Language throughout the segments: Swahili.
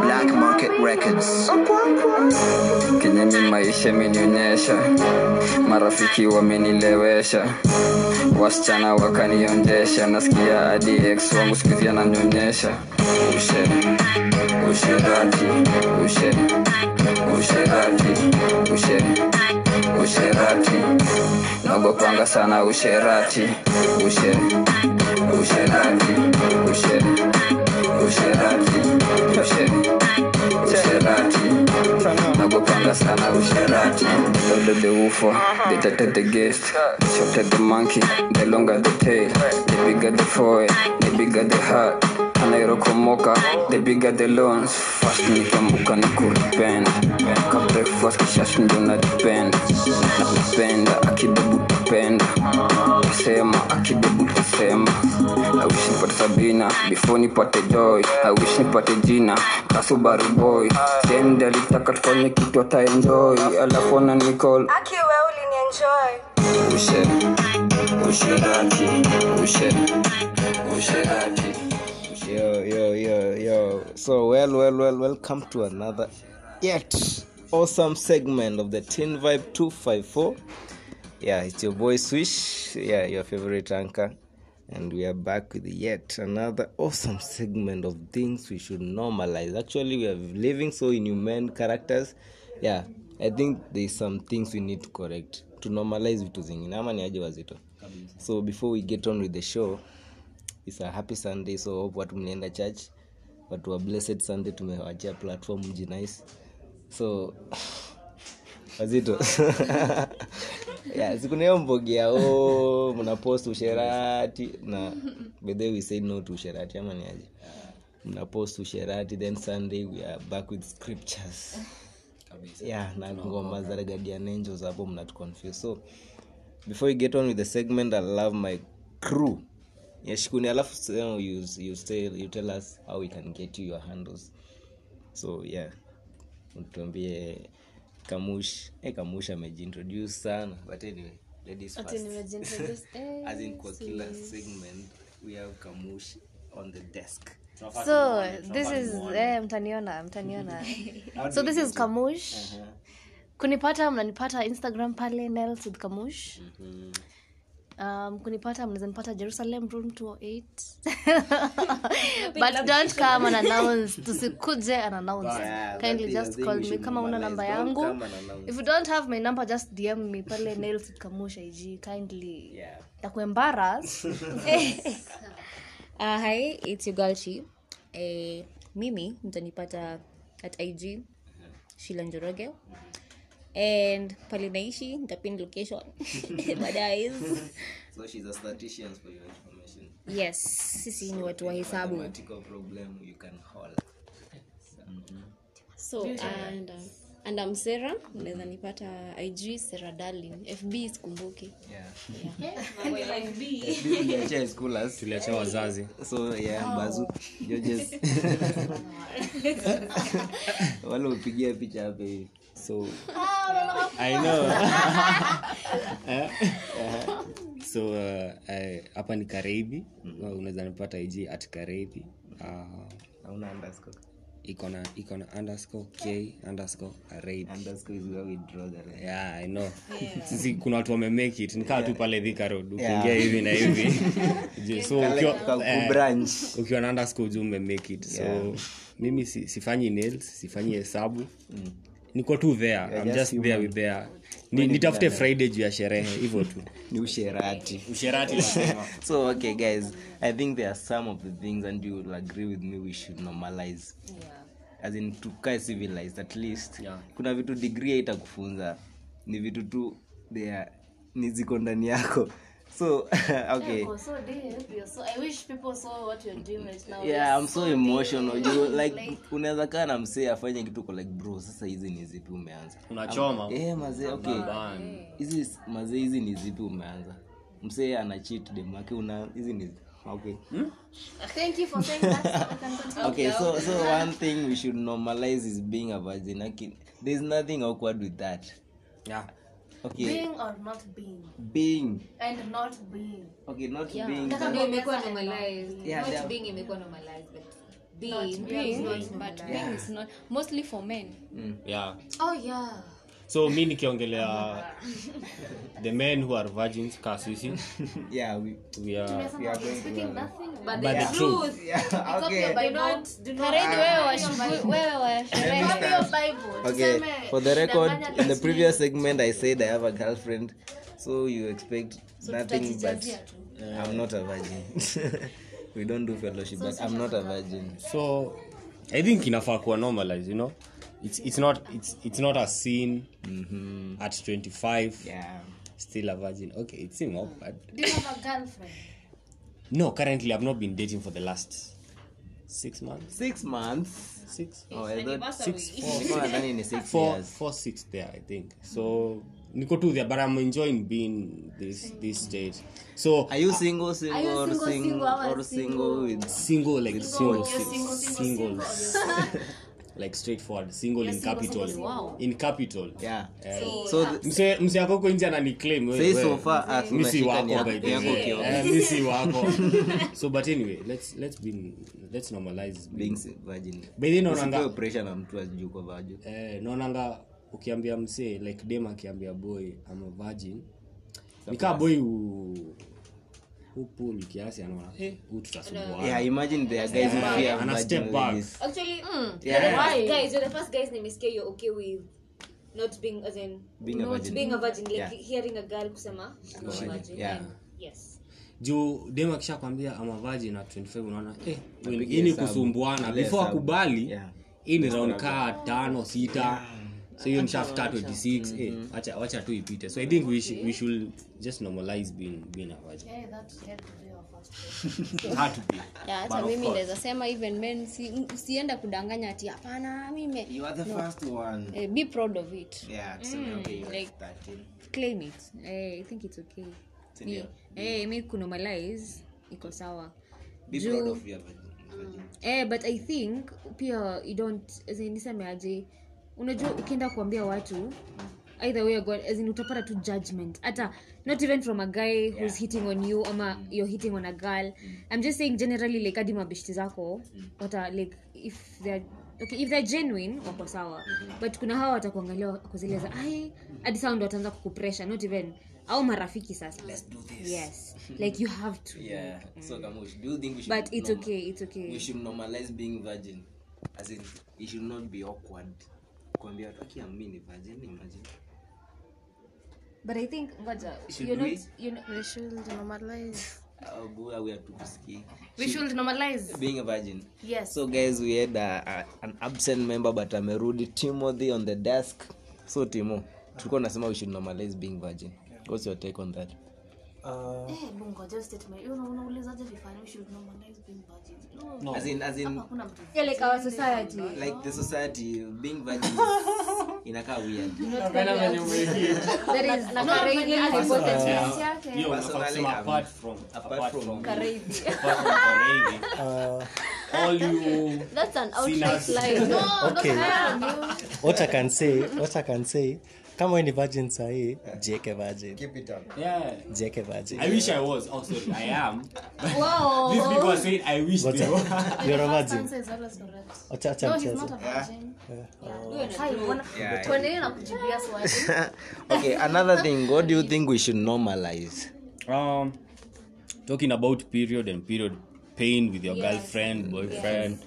Black Market Records. kenye mi maisha imenionyesha marafiki wamenilewesha wasichana wakaniondesha, nasikia hadi ex wangu skuizi ananyonyesha ushe usherati ushe usherati ushe usherati nagopanga sana usherati ushe ushe usherati ushe usherati nagopanga sana usherati loaded the woofer they tatted the guest they shorted the monkey the longer the tail the bigger the foil the bigger the heart anairokomoka the bigger the loans fast nikambuka ni kuripend ka breakfast kishash ndo na depend napenda akidebu tapenda tasema akidebu tasema I wish nipate sabina before nipate doi I wish nipate jina kasubaru boy alitaka tufanye kitu ataenjoy alafu ana nicall Aki wewe ulinienjoy. ushe usherati ushe usherati Yo, yo, yo, yo. So, well, well, well, welcome to another yet awesome segment of the Teen Vibe 254. Yeah, it's your boy Swish. Yeah, your favorite anchor. And we are back with yet another awesome segment of things we should normalize. Actually, we are living so inhuman characters. Yeah, I think there's some things we need to correct. To normalize vitu zingine. Ama ni aje wazito? So before we get on with the show it's a happy sunday so hope watu mlienda church. Watu wa blessed sunday tumewachia platform mji nice. So wazito yeah, sikuna hiyo mbogea o mnapost usherati na bedhe we say no to usherati ama ni aje? Mnapost usherati then sunday we are back with scriptures. Yeah na ngoma za guardian angels hapo mnatuconfuse so before you get on with the segment i love my crew. Yashikuni alafu you, you, tell us how we can get you your handles. So yeah tuambie kamush hey, kamush amejiintroduce sana. But anyway ladies first. Eh, as in kwa kila segment we have kamush on the desk. So this is eh, mtaniona mtaniona. So this is kamush kunipata mnanipata instagram pale nels with kamush Um, kunipata mnaweza nipata jerusalem room 208 but don't come and announce. Tusikuje and announce. Yeah, kindly is- just call me. kama una namba yangu if you don't have my number just dm me pale nails kamusha ig kindly. Yeah. Takuembaras Uh, hi, it's your girl. Eh, mimi mtanipata at IG Shila Njoroge and palinaishi nitapin location. Baadaye. so she's a statistician for your information. Yes, sisi ni watu wa hesabu. mathematical problem you can hold so and, uh, and am sera unaweza nipata ig sera darlin fb sikumbuki. Tuliacha wazazi. So yeah bazu wale upigia picha hapa hivi so i know. Eh? so uh, eh, hapa ni kareibi Uh, unaweza nipata ig at kareibi uh, hauna underscore. Iko na iko na underscore k underscore kareibi underscore is where we draw the line. Yeah i know. Sisi kuna watu wamemake it. Nikaa tu pale Thika road. Ukiingia Yeah. hivi na hivi. So ukiwa eh, ukiwa na underscore juu umemake it. So Yeah. mimi si, sifanyi nails sifanyi hesabu niko tu there. I'm just there with there Ni, nitafute friday juu ya sherehe hivyo tu. Ni usherati. Usherati so okay guys. I think there are some of the things and you will agree with me we should normalize. As in tukae civilized at least. Yeah. kuna vitu degree itakufunza ni vitu tu they are- ni ziko ndani yako so okay. Yeah, so deep. You're so, I wish people saw what you're doing right now. yeah i'm so so emotional. You like unaweza kaa na msee afanye kitu kwa like bro sasa hizi ni zipi umeanza? Unachoma. Eh mazee okay. Hizi mazee hizi ni zipi umeanza? Msee ana cheat dem wake una hizi ni okay. Thank you for saying that. so okay so so one thing we should normalize is being a virgin. There's nothing awkward with that. Yeah okay. Being or not being. being. And not being. okay not being. Ndio imekuwa normalized. Yeah, Not yeah. being imekuwa normalized, but being, being, but being is not. Mostly for men. yeah. Oh yeah so mi nikiongelea the men who are virgins ka sisi yeah we, we are we are going speaking nothing but but the truth. yeah okay. Karedi wewe washughuli wewe okay for the record in the previous segment i said i have a girlfriend so you expect so nothing but i'm not a virgin. We don't do fellowship so but i'm not a virgin. So i think inafaa kuwa normalize you know it's, it's not it's, it's not a sin at 25 yeah. Still a virgin. Okay it's not bad do you have a girlfriend? No currently i've not been dating for the last six months. Six months? Six. Oh i thought six. Four six four years. four six there i think. So niko to there but i'm enjoying being this this stage. So are you single single or single, single single, or or single? with single like single, You're single, single, single, single, like straightforward single in capital. in capital. Yeah. Eh, so mse mse ako huko nje ananiclaim we- say so far as mi si wako by the yako way. kio mi si wako. So but anyway let's let's be let's normalize being virgin. By the naonanga pressure na mtu ajuu kwa virgin. Eh, naonanga ukiambia mse like dem akiambia boy ama virgin. Nikaa boy u upul kiasi anaona eh, huu tutasumbuana yeah imagine there are guys who fear ana virgin step back. ladies Actually, Yeah. you're guys, you're the first guys nimesikia you're okay with not being as in Being a virgin. being a virgin like Yeah. hearing a girl kusema I'm virgin. yeah Yes. juu dem akisha kwambia amavaji na at 25 unaona eh, kusumbuana before akubali Yeah. hii ni round kaa tano sita so hiyo nishafika 26 eh, wacha tu ipite. So i think we, sh we should just normalize being, being a virgin. Hey that had to be our first had to be. Yeah, hata mimi naweza sema even men si, usienda kudanganya ati hapana mimi you are the first one. Eh, be proud of it. Yeah tuseme okay you are like- 13 Claim it. Eh, I think it's okay. Mi, eh, mi kunormalize iko sawa. be Juu- proud of your virgin virgin. eh, but i think pia you don't niseme aje unajua ukienda kuambia watu either way God, as in, utapata tu judgment. Hata not even from a guy who's hitting on you ama you're hitting on a girl. I'm just saying generally like hadi mabeshti zako wata like if they're okay if they're genuine wako sawa. But kuna hawa watakuangalia kuzeleza ai hadi saa wataanza kukupresha not even au marafiki sasa. Yes. Like you have to. Yeah. So do think we should but it's okay it's okay. we should normalize being virgin? As in it should not be awkward kuambia watu akiamini virgin imagine. But i think ngoja you're we? not you're not we should normalize. Au we we should normalize. Being a virgin. Yes. So guys we had an absent member but amerudi timothy on the desk. So timo tulikuwa nasema we should normalize being virgin. What's your take on that eh bungo just statement. You know unaulizaje vifanye we should being virgins no. As in as in hakuna mtu. Yeah, like our society. like the society being virgin inakaa weird. There is na Karedi has important Yes, yake Hiyo unafaa Personally, kusema I'm- apart from apart apart from- from apart from Karedi. all you that's an outright Sinners. lie okay. what i can say what i can say kama we ni virgin sahii jeke virgin. Yeah. Jeke virgin. I wish I was. Oh, sorry, I am. These people are saying I wish they were. you're a virgin. answer is always correct. Acha- acha no he's mchezo. a virgin. Hai, mbona- Yeah. tuendelee na kujibia swali. Okay another thing what do you think we should normalize? Um, talking about period and period pain with your girlfriend, boyfriend,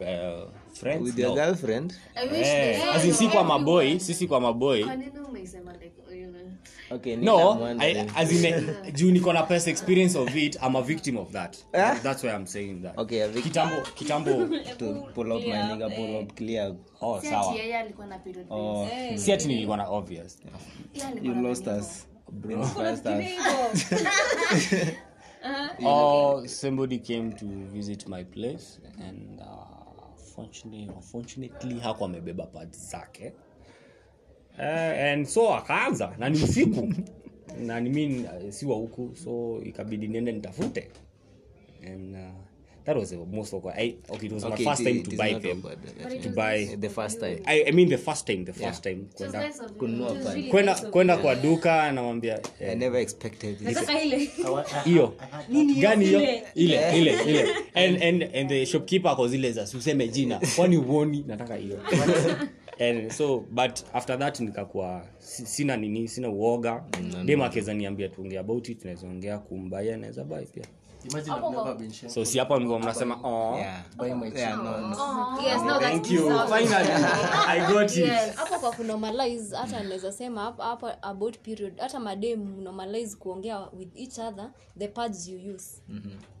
uh, friends. with your no. girlfriend? I Eh, as in si kwa maboi, sisi kwa maboi. kwa nini umeisema like you know? Okay No, I, as in juu niko na past experience of it, I'm a victim of that. That's why I'm saying that. okay a Kitambo, kitambo. to pull up my nigga pull up clear. Oh, sawa. yeye alikuwa na period oh. hey. Si ati nilikuwa na obvious. Yeye you lost us. Bro first us. Oh, somebody came to visit my place and uh, hakuwa amebeba pads zake. Uh, and so akaanza. Na ni usiku. Na ni uh, si huku so ikabidi niende nitafute. And uh, that was the most awkward. I, okay it was Okay, my first it- time to buy them. awkward, to buy the first time. I, I mean the first time the first Yeah. time. Kwenda kununua pale. kwenda kwenda kwa duka namwambia I never expected this. hiyo gani hiyo? ile. Ile ile and, and, and the shopkeeper kwa zile za useme jina. Kwani uoni nataka hiyo and so but after that nikakuwa sina nini sina uoga. Dem akiweza niambia tuongea about it tunaweza ongea kumbaya naweza bai pia So si hapa mlikuwa mnasema oh. Yeah. Buy my Yeah, no, no. yes no that's thank you. finally i got it. Hapo kwa kunormalize hata naweza sema hapa about period hata madem normalize kuongea with each other the pads you use.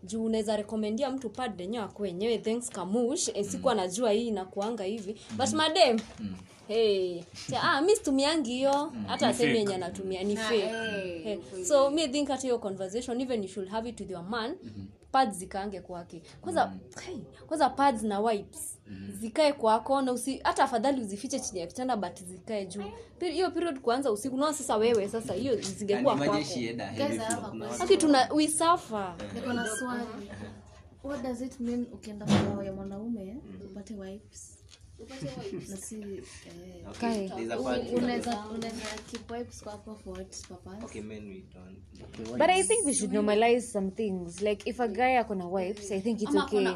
Juu unaweza rekomendia mtu pad lenyewe ako thanks kamush mm siku anajua hii inakuanga hivi. But madem Hey. Ah, mi situmiangi hiyo hata asemi yenye anatumia ni fake. hey. so mi think hata hiyo conversation even you should have it with your man. Pads zikaange kwake. Kwanza hey, kwanza pads na wipes. Zikae kwako na usi hata afadhali uzifiche chini ya kitanda but zikae juu. Hiyo period kuanza usiku nao sasa wewe sasa hiyo zingekuwa kwako. aki tuna we suffer. Niko na swali. What does it mean ukienda kwa ya mwanaume upate wipes eh, but i think we should normalize some things. Like if a guy akona wipes i think it's okay.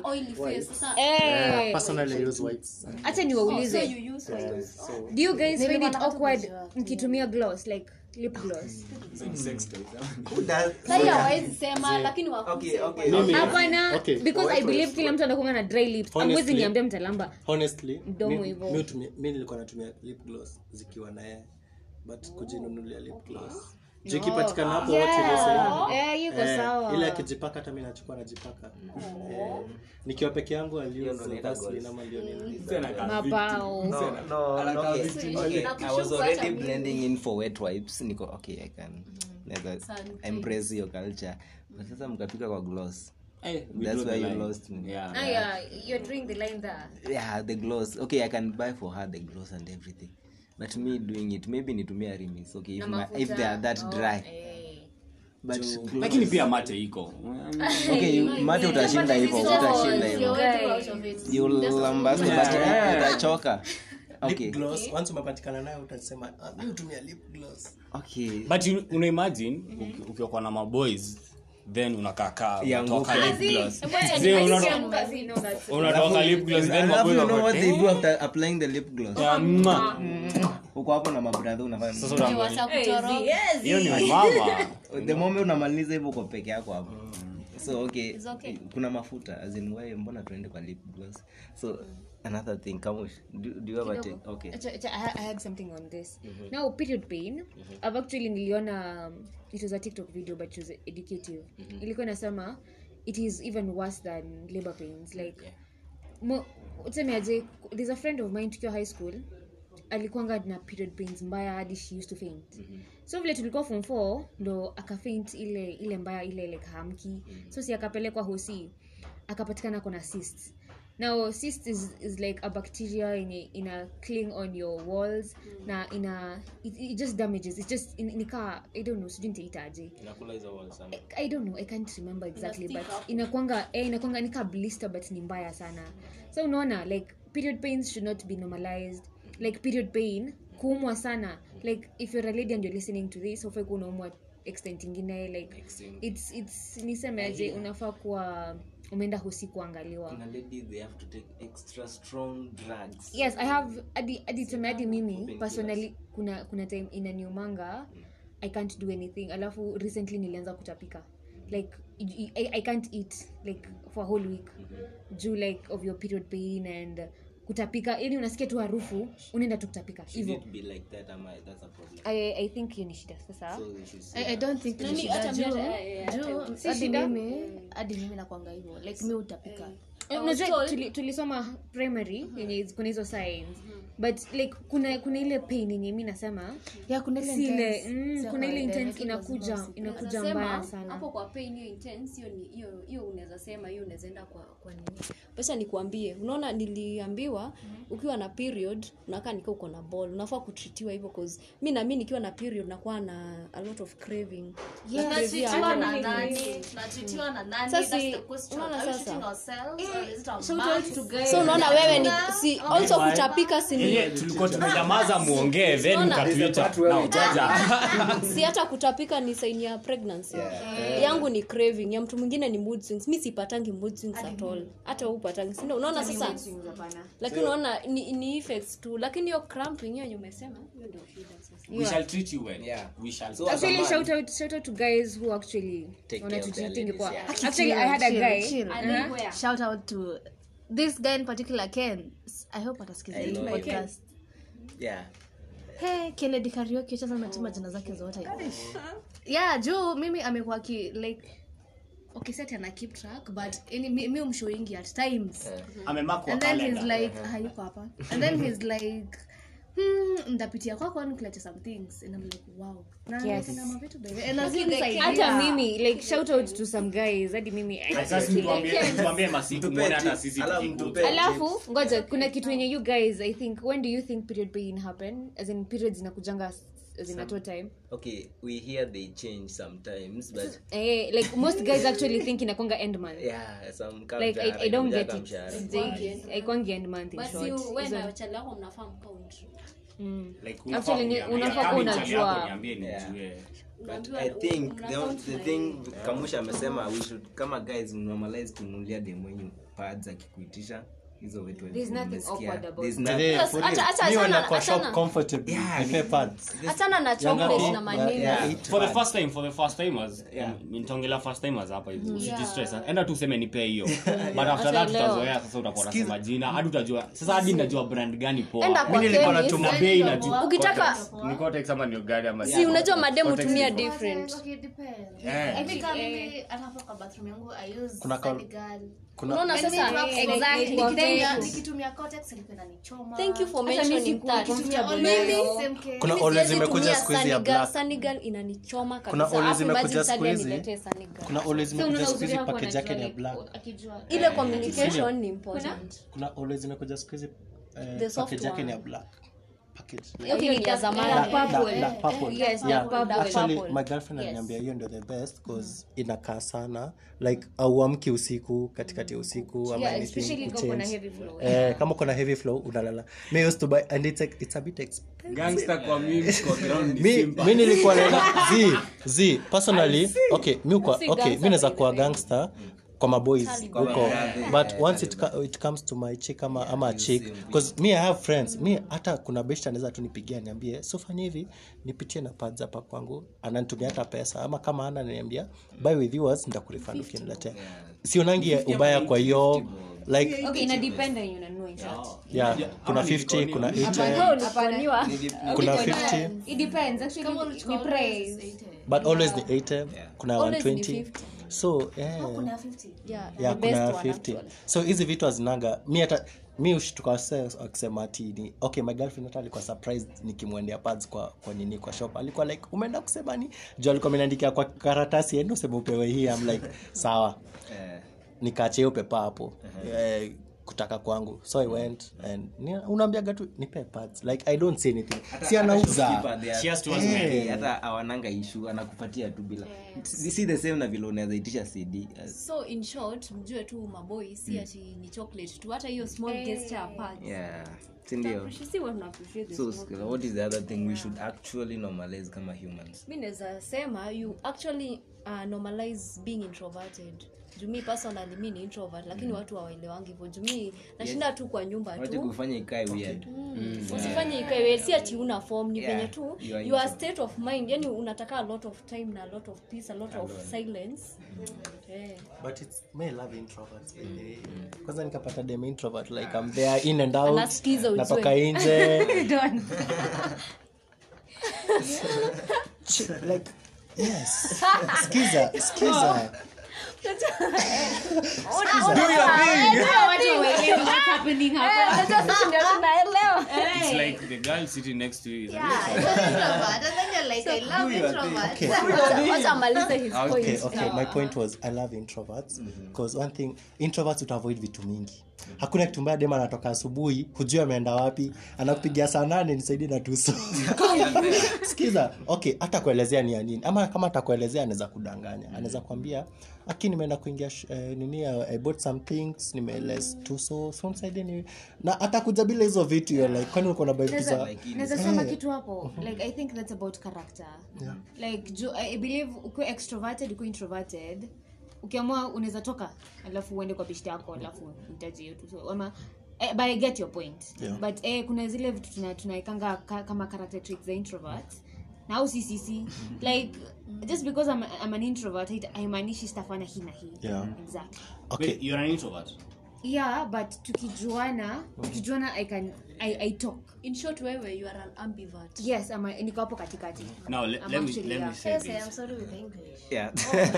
Eh, Personally, I use wipes. acha niwaulize. Use wipes do you guys find it awkward mkitumia gloss? Like lip gloss. Who does? sasa hawezi sema lakini wako Okay, okay, okay. hapana Okay, because i white believe wipes. kila mtu anakuanga na dry lips. Niambia mtalamba. Mdomo mi nilikuwa natumia lip gloss zikiwa naye but kujinunulia lip gloss juu ikipatikana hapo wote Eh, yuko Eh, sawa. ile akijipaka hata mi nachukua najipaka. Eh, nikiwa peke yangu aliuzinama ndio nini mabao. No, no, no, okay. Okay, I was already blending in for wet wipes. Niko okay, I can. Naweza embrace your culture. But sasa mkapika kwa gloss. Eh, That's where you line. lost me. yeah. Ah, yeah, you're drawing the line there. Yeah, the gloss. Okay, I can buy for her the gloss and everything. But me doing it, maybe nitumia remix. Okay, if, my, if they are that dry. But gloss- lakini pia mate iko okay, mate utashinda hivyo, utashinda hivyo. You lambast, but utachoka. Okay. lip gloss once umepatikana nayo utasema ah, mi hutumia lip gloss Okay. but unaimagine uki- na maboys then unakakaa unatoka lip gloss. Zee, unato- unatoka lip gloss then you know what they do after applying the lip gloss? ya. Uko hapo na mabradha unafanya. Sasa unaangalia. hiyo ni mama. The moment unamaliza hivyo uko peke yako hapo. So okay, kuna mafuta as in why mbona tuende kwa lip gloss? So another thing. Kamush do, do you ever take okay. Acha- acha, I I had something on this. Now period pain. I've actually niliona um, it was a tiktok video but it was educative. Ilikuwa nasema it is even worse than labor pains. Like mo- tuseme there's a friend of mine tukiwa high school alikuanga na period pains mbaya hadi she used to faint. So vile tulikuwa form 4 ndo akafaint ile ile mbaya ile like hamki. So si akapelekwa hosi akapatikana kona cysts now cyst is, is like a bacteria yenye ina cling on your walls. Na ina it, it just damages. It just in- nikaa i don't know sijui nitaitaje. I don't know i can't remember exactly but inakwanga eh, inakwanga nika blister but ni mbaya sana. So unaona like period pains should not be normalized. Like period pain kuumwa sana. Like if you're a lady and you're listening to this hofai kuwa unaumwa extent ingine like it's, it's nisemeaje unafaa kuwa umeenda hosi kuangaliwa. Kuna ladies they have to take extra strong drugs. Yes i have hadi hadi tuseme hadi mimi personally kuna kuna time inaniumanga i can't do anything. Alafu recently nilianza kutapika. Like I, I, can't eat like for a whole week. Juu like of your period pain and kutapika yani unasikia tu harufu unaenda tu kutapika. Like that? I, i think hiyo ni shida sasa. Hadi mimi. nakwanga hivyo. Like mi utapika I tulisoma primary yenye kuna hizo science but like kuna kuna ile pain yenye mi nasema Yeah, kuna ile intense. inakuja inakuja mbaya sana. hapo kwa pain hiyo intense hiyo ni hiyo hiyo unaweza sema hiyo unaweza enda kwa kwa nini pesa nikuambie unaona niliambiwa ukiwa na period unakaa nikiwa uko na ball. Unafaa kutreatiwa hivyo cause mi na mi nikiwa na period nakuwa na a lot of craving. Yes. na nani? Tunatreatiwa na nani? Sasa That's si- the question. unaona sasa? So unaona wewe ni si also kutapika si tulikuwa tumenyamaza muongee then hata kutapika ni sain ya pregnancy. Yangu ni craving. Ya mtu mwingine ni mood swings. Mi sipatangi mood swings at all. Hata upatangi sindo unaona sasa? lakini unaona ni, ni effects tu. Lakini hiyo cramping hiyo nyumesema umesema hiyo ndio shida sasa. We shall treat you well. Yeah. we shall So actually shout out shout out to guys who actually Take wanna care of their treating ladies, poa. yeah. actually i had a guy. Shout out to this guy in particular ken. I hope atasikiza hii podcast. Yeah. hey, kennedy karioki acha natuma jina zake zote. Yeah juu mimi amekuwa ki like okay set ana keep track but any, me, mi umshowingi at times. Amemakwa and then he's like hayuko hapa. And then he's like hmm, ndapitia kwako some things. And I'm like wow. Yes. hata mimi like shout out to some guys. Hadi mimi Alafu alafu ngoja kuna kitu yenye you guys i think when do you think period pain happen? As in periods inakujanga at time. Okay we hear they change sometimes but eh, like most guys actually think inakwanga end month. Yeah some like I, I don't get it. aikwangi end month in basi short. We Hizo- na wachali wako mnafaa mcount mm. Like, Actually, unafaa kuwa ni chali yako, unajua. Yeah. but i think the, the thing kamusha amesema we should kama guys normalize kununulia dem wenyu pads akikuitisha hizo vitu hachana na chocolate na manini. Yeah. Eight for the pads. first time for the first timers Yeah. nitaongelea first timers hapa hivi usijistress enda tu useme nipe hiyo. But after that Ataelewa. sasa utakuwa unasema jina. Hadi utajua sasa hadi najua brand gani poa. Enda kwa Mi nilikuwa chemist. natuma na bei najua Ukitaka- ni Cortex ama ni gani ama si unajua mademu tumia different. Kuna- unaona sasa exactly. exactly. Nikitumia- Cortex ilikuwa inanichoma. thank you for mentioning that comfortable Nikitumia nayo. always same case. Kuna Mimi always siwezi imekuja tumia siku hizi ya black. Sunnygal inanichoma kabisa. always Alafu imekuja siku hizi. kuna always So siku hizi package yake ni ya black ile communication ni important kuna always imekuja siku hizi The soft package yake ni ya black actually my girlfriend Yes. aliniambia hiyo ndio the best cause inakaa sana. Like auamki usiku katikati ya usiku ama Yeah, anything kuchange. heavy flow. eh, kama kuna heavy flow unalala. Me used to buy and it's, a, it's a bit expensive. Gangster kwa mimi kwa ground mi, mi nilikuwa z z personally okay mi kwa okay mi naweza kuwa gangster kwa maboys huko but once it, it comes to my chick ama, ama chick because me i have friends. Mi hata kuna best anaweza tu nipigia niambie so fanya hivi nipitie na pads hapa kwangu ananitumia hata pesa. Ama kama ana niambia buy with yours nitakurefund ukiniletea sionangi ubaya kwa hiyo like okay ina depend on unanunua in short yeah. Kuna 50 kuna 80 kuna 50 it depends. Actually ni price but always ni 80 kuna 120 50. So yeah. Kuna 50. Yeah, yeah, kuna 50 actually. so hizi vitu hazinaga. Mi hata mi ushtuka akisema ati ni okay my girlfriend hata alikuwa surprised nikimwendea pads kwa kwa nini kwa shop. Alikuwa like umeenda kusema ni? Juu alikuwa ameniandikia kwa karatasi ende useme upewe hii. Am like sawa. Nikaachia hiyo pepa hapo. Eh, kutaka kwangu. So i went and unaambiaga tu nipe pads like i don't say anything. Si anauza. Cheers to us, Eh, hata awananga ishu anakupatia tu bila. Si the same na vile unaweza itisha cd so in short mjue tu maboi si ati ni chocolate tu. Hata hiyo small gesture apart yeah. Sindio si what tuna appreciate this so small what is the other thing we should actually normalize kama humans? Mi naweza sema you actually uh, normalize being introverted jumi personally mi ni introvert lakini watu hawaelewangi hivyo. Jumi nashinda tu kwa nyumba wache tu. kufanya ikae weird. Usifanye ikawe si ati una form ni Yeah, tu you are your introvert. state of mind. Yani unataka a lot of time na a lot of peace a lot of silence. Eh. but it's may love introverts kwanza nikapata dem introvert like i'm there in and out Anasikiza ujue. natoka nje. Like yes. Skiza skiza It's like the girl sitting next to you is an wacha amalize his okay, point okay. my point was i love introverts because one thing introverts utaavoid vitu mingi hakuna kitu mbaya dema anatoka asubuhi hujui ameenda wapi anakupigia saa nane nisaidie na tuso sikiza okay hata kuelezea ni ya nini? Ama kama atakuelezea anaweza kudanganya. Anaweza kuambia aki nimeenda kuingia sh- eh, nini uh, I bought some things nimeles tuso so nisaidie ni na atakuja bila hizo vitu yeah. like kwani uko na buy za naweza sema kitu hapo. Like i think that's about character. Yeah. like ju, i believe ukiwa extroverted ukiwa introverted ukiamua unaweza toka alafu uende kwa bishta yako alafu mtaji yetu so ama eh, but i get your point. Yeah. but eh, kuna zile vitu tuna- tunaekanga ka, kama character traits za introvert na au sisisi like just because I'm, I'm an introvert haimaanishi stafana hii na hii. Yeah. exactly. Okay. Wait, you're an introvert. Yeah but tukijuana tukijuana i can I, i talk in short wewe you are an ambivert yes ama niko hapo katikati Now le- let me let me say Yes, I'm sorry with English. Yeah.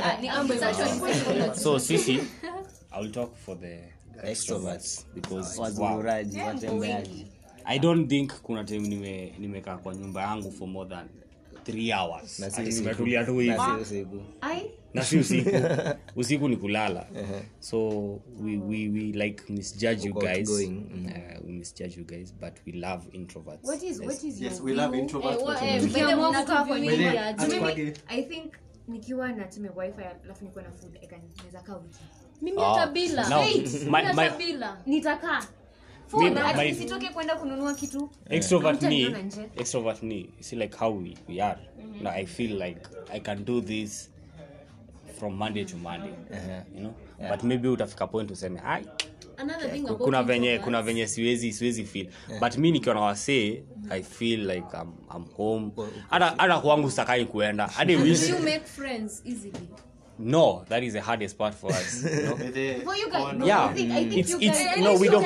Ah, ni ambivert. So Sisi, I'll talk for the Extroverts. because wow, Wazururaji, watembeaji. I don't think kuna time nime nimekaa kwa nyumba yangu for more than three hours. Nimetulia tu hivi. Na si usiku. Usiku ni kulala. So we, we, we like misjudge you guys. uh, we misjudge you guys but we love introverts. What is what is yes. we love introverts Eh, but wa- we- eh, Tukiamua kukaa kwa nyumba, Ati mimi- kwage. i think nikiwa na tume wifi alafu nikiwa na food I can- naweza kaa wiki. Mimi Ah, hata bila my- my- hata bila. Nitakaa. Sitoke kwenda kununua kitu. Extrovert me. extrovert me. See like how we, we are. Now i feel like i can do this from monday to monday you know? But maybe utafika point useme ai another thing ku- about kuna venye kuna venye siwezi siwezi feel. But mi nikiwa na wasee i feel like I'm, I'm home. Hata hata kwangu sakai kuenda. Hadi wish you make friends easily no that is the hardest part for us. You know? for you guys no, Yeah. I think, I think It's- you it's- guys no, we don't-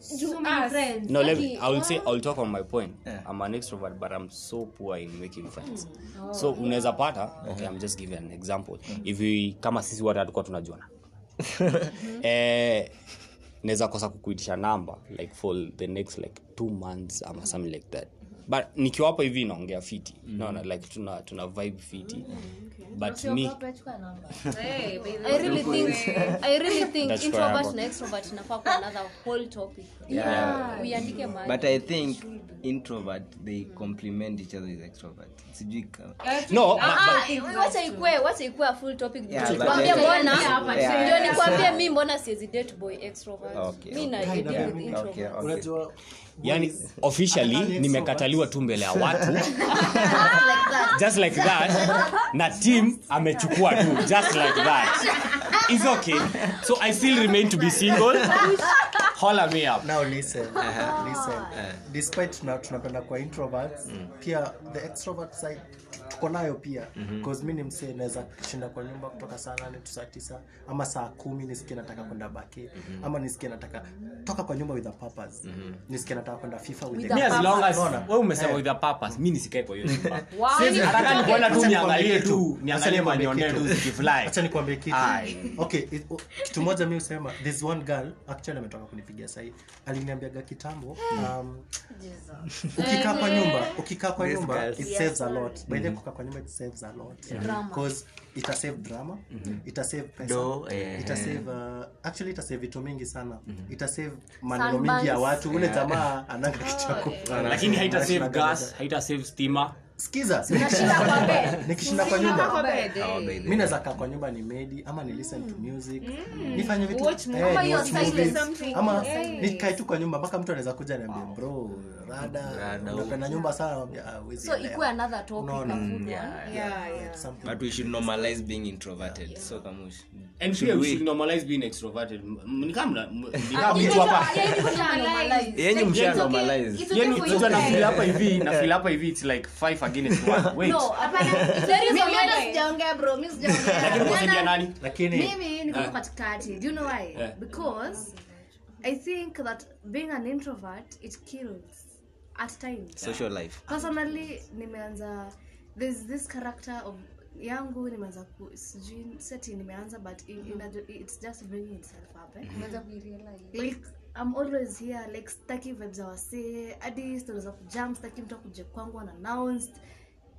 so many friends. No let me, Okay, i will say i'll talk on my point. I'm an extrovert but i'm so poor in making friends. So unaweza pata okay i'm just giving an example. If we kama sisi wote hatukuwa tunajuana. Eh naweza kosa kukuitisha namba like for the next like two months ama something like that but nikiwapo hivi inaongea fiti. Naona like tuna tuna vibe fiti. But me Hey, I really think I really think That's introvert na extrovert inafaa kwa another whole topic. Yeah. Uiandike mahali. But I think introvert they complement each other with extrovert. Sijui kama. no but, wacha ikue wacha ikue a full topic. Nikwambie mbona? Ndio nikwambie mi mbona siwezi date boy extrovert. Okay, mi na okay. with introvert. Unajua yani officially nimekataliwa tu mbele ya watu. Just like that. Na tim amechukua tu. Just like that. Is okay. So i still remain to be single holler me up now listen uh-huh. listen uh-huh. despite tuna- tunapenda kwa introverts mm. pia the extrovert side tuko nayo pia because mm-hmm. mi ni msee naweza shinda kwa nyumba kutoka saa nane tu saa tisa ama saa kumi nisikie nataka kwenda bake ama nisikie nataka toka kwa nyumba with a purpose mm-hmm. nisikie nataka kwenda fifa with the as long as wewe umesema Eh. with a purpose mimi nisikae kwa hiyo nyumba sisi nataka nikuona tu niangalie tu niangalie kitu. tu zikifly Acha nikwambie kitu okay kitu moja mimi usema this one girl actually ametoka kunipigia sahi aliniambiaga kitambo um, ukikaa kwa nyumba ukikaa kwa nyumba it saves a lot. By the kukaa kwa nyumba it saves a lot. Because ita save drama. Ita save pesa. Do, eh, ita eh. save uh, actually ita save vitu mingi sana. Ita save maneno mingi ya watu. Ule jamaa ananga kitu ya lakini haita save gas haita save stima skiza nikishinda kwa nyumba. nikishinda kwa nyumba. Our baby. mi naweza kaa kwa nyumba ni medi ama ni listen to music. Nifanye vitu eh. Ama Yes. nikae tu kwa nyumba mpaka mtu anaweza kuja niambia bro rada unapenda nyumba sana "Ah, so elewa." another topic Unaona? a full Yeah, one. yeah. Something. But we should normalize being introverted. So Kamush. and Should we we- should normalize being extroverted M- m- ni kama mna- m- ni Ah, mtu hapa yeah. Yenye msha normalize. You mtu anafeel hapa hivi na hapa hivi it's like five against one wait No, hapana. There is a way. sijaongea bro mi sijaongea. lakini kusaidia nani lakini mimi niko Eh. katikati do you know why Eh. because i think that being an introvert it kills at times. Social life. personally nimeanza there's this character of yangu nimeanza sijui seti nimeanza but in, in, it's just bringing itself up eh? Like i'm always here like staki vibes za wasee hadi stori za kujam staki mtu akuje kwangu unannounced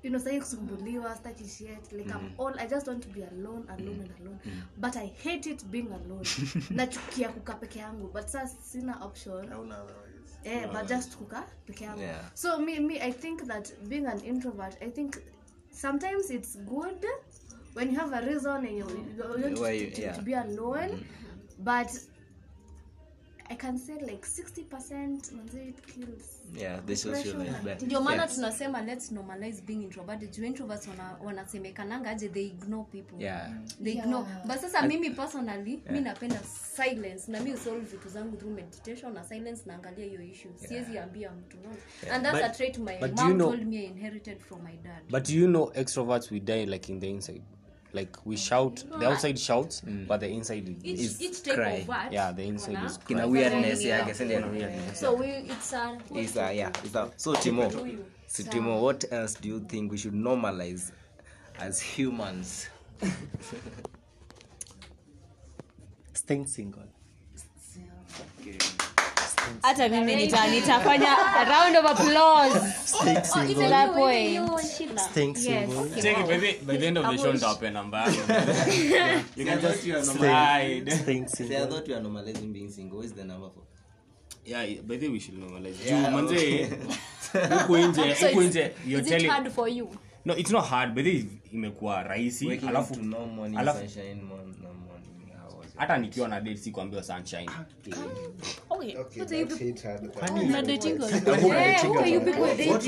you know staki kusumbuliwa staki shit like i'm all i just want to be alone alone and alone. But i hate it being alone. Nachukia kukaa peke yangu but sasa sina option eh, but just kukaa peke yangu Yeah. so me, me i think that being an introvert i think sometimes it's good when you have a reason and you, you, you want Why to, you- to, yeah. to be alone but i can say like 60 percent it kills. Yeah the social life ndio maana tunasema let's normalize being introverted. Introverts wana, wanasemekananga aje they ignore people. Yeah. They ignore. But sasa mimi personally mi napenda silence. Na mi usolve vitu zangu through meditation na silence naangalia hiyo issue. Siwezi ambia mtu no? and that's But- a trait my mom you know- told me i inherited from my dad. But you know, extroverts we die like in the inside. Like we shout, the outside shouts, but the inside is, each, Is each type cry. of word yeah, the inside is kina weirdness yake yeah. ndio so we, it's a it's a yeah it's a so timo so timo what else do you think we should normalize as humans? Staying single hata mimi nita- nitafanya round of applause. Single. to that point. staying single. Take it, by the, by the end of the show nitawape namba yangu. you can just slide. staying See, I thought you are normalizing being single. What is the number for? yeah by the way we should normalize. Yeah, Juu, manze huku nje So huku nje. you're is it telling hard for you? No it's not hard. By the way imekuwa rahisi. Alafu alafu- sunshine, mo- no morning hours. Hata nikiwa na date sikuambiwa sunshine. Na dating on- Eh,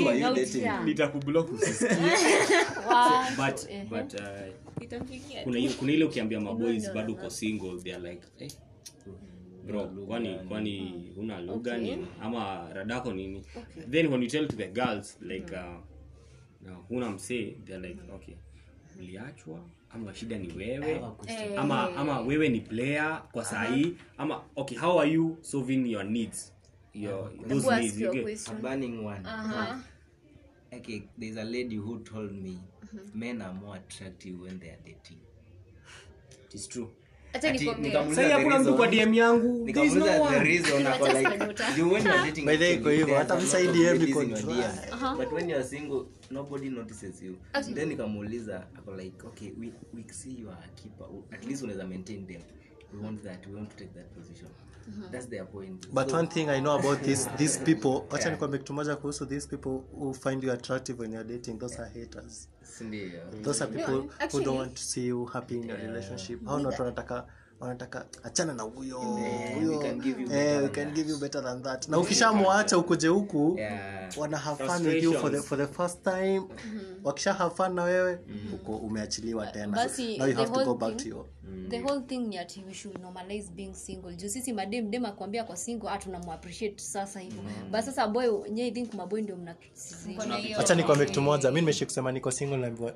are nitakublock but but uh, kuna kuna ile ukiambia maboys bado uko single they are like eh, bro kwani kwani huna lugha nini? Ama radako nini? Then when you tell to the girls like uh, uh, huna msee they're like okay uliachwa ama shida ni wewe ama ama wewe ni player kwa sahii ama okay how are you solving your needs? Your those needs you get. A burning one. Okay, there's a lady who told me men are more attractive when they are dating. it is true. Hakuna mtu kwa dm yangu. Hivyo, hata msaidie but when you're single nobody notices you. Then nikamuuliza ako like okay we, we see you are a keeper. At least unaweza maintain them. We want that we want to take that position. That's their point. But So- one thing i know about this these people wacha nikwambie kitu moja kuhusu these people who find you attractive when you're dating those are haters. Sindia. those are people who don't want to see you happy in your relationship. Hao watu wanataka achana na huyo huyo we can give you eh, we can give you better than that. Na ukishamwacha ukuje huku Yeah. wana have fun with you for the, for the first time. Wakisha have fun na wewe uko umeachiliwa tena. basi now you have to go back thing- to your the whole thing ni ati we should normalize being single. Juu sisi madem dem akuambia kwa single ah tunamuappreciate sasa hivyo but sasa boy nye i think maboy ndio mna acha nikwambie kitu moja. Mi nimeishi kusema niko single naambiwa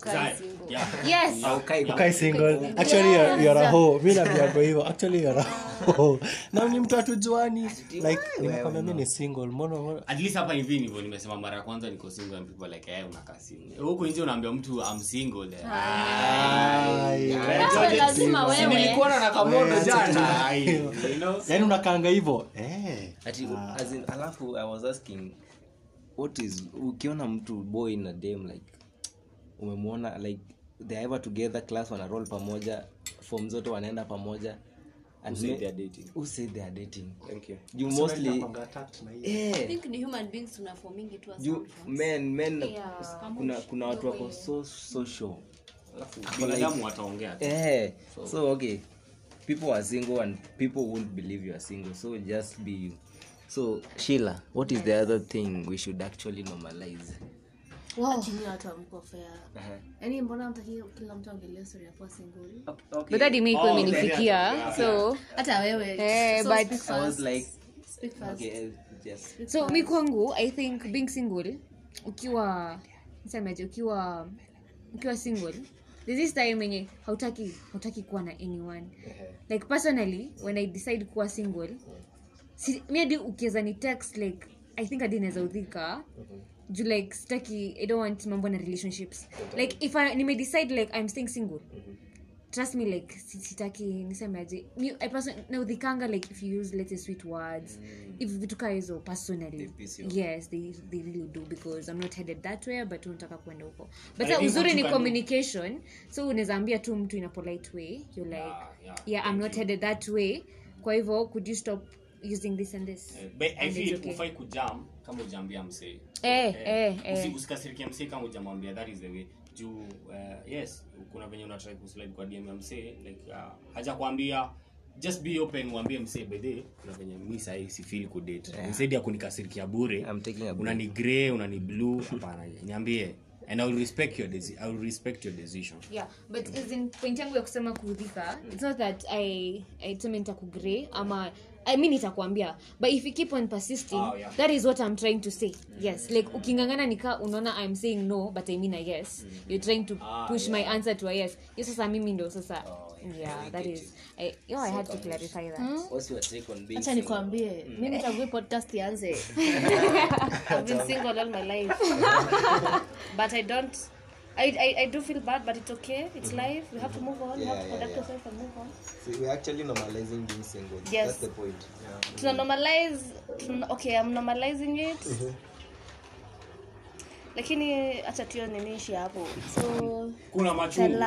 Kai single. yeah. Single. Actually you're, you're a hoe. Mi naambiago hivyo actually you're a hoe. Na ni mtu atujuani like nimekwambia mi ni single. Mbona mbona- at least hapa hivi ndivyo nimesema mara ya kwanza niko single and people like eh unakaa single. Huko nje unaambia mtu I'm single. Lazima wewe. nilikuwa na kamoto jana you know? Yaani unakaanga hivyo eh. Ati, as in, alafu i was asking what is ukiona mtu boy na dem like umemwona like they are ever together class wana roll pamoja form zote wanaenda pamoja. And Who said they are dating? who said they are dating? Thank you. You mostly Nakuanga attacked na hiyo. I think ni human beings tunaformingi tu you men men Yeah. kuna kuna watu wako so social binadamu wataongea tu. eh so okay. People are single and people won't believe you are single. So just be you so sheila what is the other thing we should actually normalize Watu fair. Yaani mbona mtaki kila mtu angelee story ya kuwa single? okay. but hadi mi ikuwa Oh, imenifikia so Hata wewe. Eh, so but- i was like Speak first. okay just so mi kwangu i think being single ukiwa nisemeje ukiwa ukiwa single there's this time enye hautaki hautaki kuwa na anyone like personally when i decide kuwa single si, mi hadi ukiweza ni text like i think hadi naweza udhika juu like sitaki i don't want mambo na relationships. Like if i nime decide like i'm staying single. Trust me like sitaki nisemeaje I person- naudhikanga like if you use let's say sweet words if vitu kaa hizo personally. Yes they, they really do because i'm not headed that way but unataka kwenda huko. But I sa uzuri ni communication. So unaweza ambia tu mtu in a polite way you're like yeah, yeah i'm not headed that way. Kwa hivyo could you stop using this and this? Eh, but I And feel it's okay. ufai kujam kama ujaambia msee. Eh eh eh. usikasirikia msee kama ujamwambia that is the way. Juu uh, yes kuna venye unatrai kuslide kwa dm ya msee like uh, haja kuambia just be open uambie msee bedhe kuna venye mi sahii sifili kudate yeah. msedi ya kunikasirikia bure I'm taking a break. unani grey unani blue hapana niambie. And I'll respect your desi- I'll respect your decision. Yeah but as in point yangu ya kusema kuudhika it's not that i i tuseme nitakugrey ama i mean nitakuambia but if you keep on persisting Oh, yeah. that is what i'm trying to say. Yes like ukingangana nika unaona i'm saying no but i mean a yes you're trying to push my answer to a yes. Yo sasa mimi ndo sasa. Yeah. That is I, you know, i had to clarify that. What's your take on being acha nikwambie. Mimi tangu podcast ianze. I've been single all my life. But i don't I, I, I do feel bad but it's okay. It's life. We have to move on. You have to Yeah, yeah, conduct yeah. ourselves and move on. So we're actually normalizing being single. Yes. That's the point. tuna normalize tuna, okay i'm normalizing it. Lakini hacha tuyo niniishi hapo. So kuna machungu.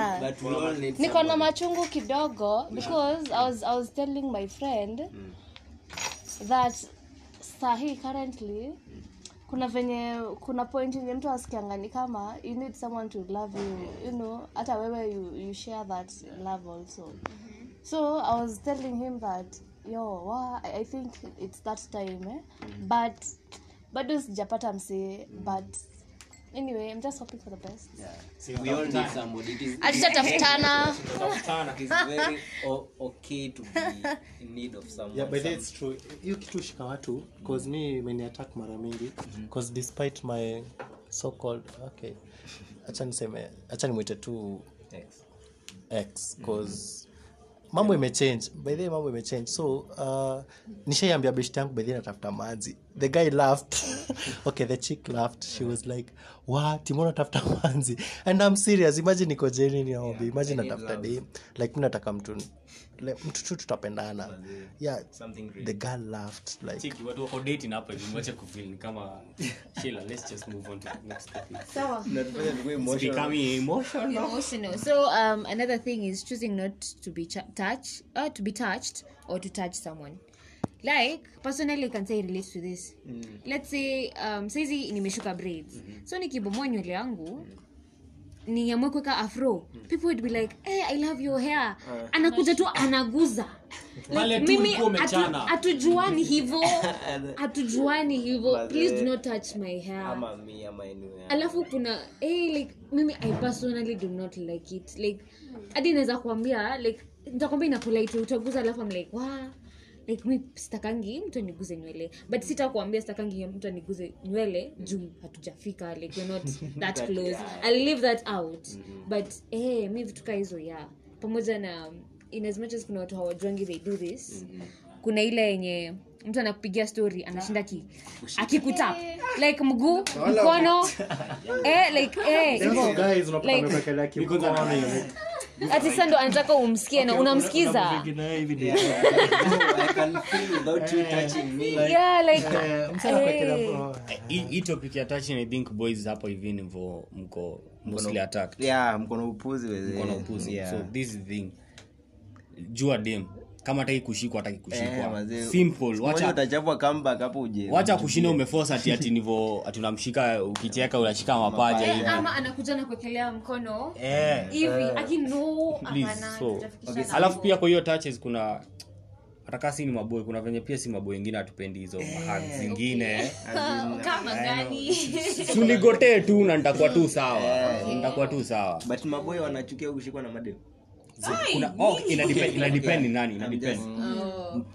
we niko na machungu kidogo. because I was, I was telling my friend that sahi currently kuna venye kuna point yenye mtu asikianga ni kama you need someone to love you. You know hata wewe you, you share that love also. So i was telling him that yo wa, I, think it's that time eh? but bado sijapata msee but anyway i'm just hoping for the best. We all need somebody. It is, atutatafutana it is very o- okay to be in need of someone. yeah but it's true. Hiyo kitu shika watu cause mi attack mara mingi. Cause despite my so called okay acha niseme acha nimwite tu x. X cause mambo imechange by the mambo imechange so uh, nishaiambia beshti yangu by the natafuta manzi the guy laughed. Okay the chick laughed. She was like wa timona tafuta manzi and i'm serious. Imagine niko jeni ni ombi imagine natafuta dem like mi nataka mtu like, mtu tu tutapendana. Yeah the girl laughed like emotional. so um another thing is choosing not to be ch- touched uh, to be touched or to touch someone. Like personally I can say I relate to this. Let's say um saizi nimeshuka braids. So nikibomoa nywele yangu niamue kuweka afro people would be like hey, i love your hair. Anakuja tu anaguza. Like, mimi hatujuani hivo. Hatujuani hivo. Please eh, do not touch my hair. Ama me, ama alafu kuna hey, like mimi i personally do not like it. Like hadi naweza kuambia like nitakwambia inapolite utaguza alafu like wa like mi sitakangi mtu aniguze nywele. But sitakuambia sitakangi mtu aniguze nywele juu hatujafika like we're not that close. I'll leave that out. But eh mi vitu kaa hizo ya pamoja na in as much as kuna watu hawajwangi they do this kuna ile yenye mtu anakupigia story anashinda ki akikutap like mguu mkono. Eh, like eh, Like-. Ati sa ndo anataka umsikie na unamsikiza Unamvigina hivi ndio. No, I can feel without you touching me. yeah like Eh, msana kuwekelea eh. mkono. hii hii topic ya touching i think boys hapo hivi nivo mko mostly attacked Yeah, mkono upuzi weze. mko upuzi Yeah. so this thing jua dem kama hataki kushikwa hataki Eh, kushikwa mazee. simple wacha utachapwa comeback hapo uje. wacha kushinda umeforce ati ati nivo ati unamshika ukicheka unashika mapaja hivi. Ama anakuja na kuekelea mkono. Eh. Hivi aki no please so tutafikishana. alafu pia kwa hiyo touches kuna hata si ni maboy kuna venye pia si maboy wengine hatupendi hizo mahag zingine. Kama gani? sunigotee tu na nitakuwa tu sawa. Nitakuwa tu sawa. But maboy wanachukia kushikwa na madem kuna oh, ina depend ina depend nani ina depend.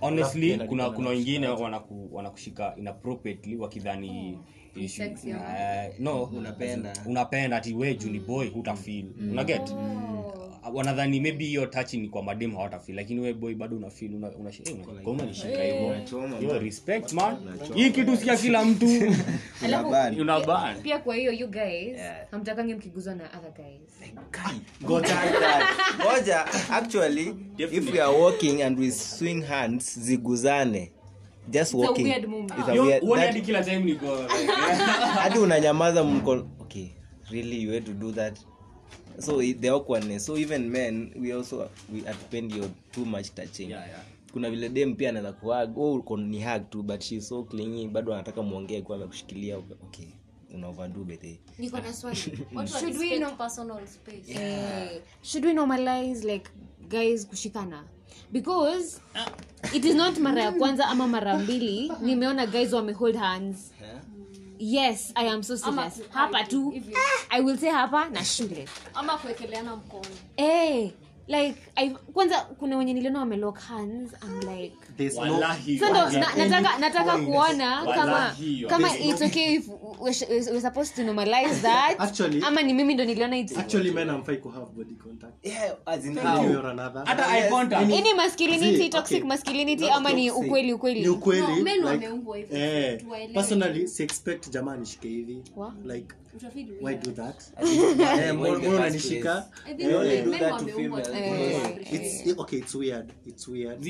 honestly kuna kuna wengine wanaku, wanakushika inappropriately wakidhani Uh, no. Unapenda. unapenda ati we juu ni boy hutafeel. Unaget wanadhani maybe hiyo touch ni kwa madem hawatafeel lakini we boy bado unafeel una, una, una, kama unashika hivyo. Yo respect man. Hii kitu sikia kila mtu. Una ban. pia kwa hiyo you guys hamtakangi mkiguzwa na other guys. Ngoja actually if we are walking and we swing hands ziguzane. Just a weird. It's a weird- hadi kila time niko like, hadi unanyamaza mko okay really you had to do that so the awkwardness so even men we also we attend your too much touching. Yeah, yeah. kuna vile dem pia anaweza kuhag oh, uko ni hag tu but she so clingy. Bado anataka muongee kuwa amekushikilia. Okay una overdo bethe niko na swali. Should we know personal space. eh, should we normalize like guys kushikana? Because it is not mara ya kwanza ama mara mbili. Nimeona guys wamehold hands yes i am so serious. hapa tu i will say hapa na shule ama kuwekeleana mkono. Eh like I, kwanza kuna wenye niliona wamelock hands i'm like There's wallahi so ndo na, nataka nataka kuona kama Wallahi, kama it's okay if we're, we're supposed to normalize that Actually- ama ni mimi ndo niliona it's actually men amfai ku have body contact yeah, as in One way or another. hata eye contact ini masculinity Zii, toxic okay. masculinity Not ama ni toxic. ukweli ukweli ni ukweli No, men like, wameumbwa hivyo. eh, Tuwaelewe. personally si expect jamaa nishike hivi Wa? like Utafeel why do that? Mbona unanishika. It's okay it's weird. It's weird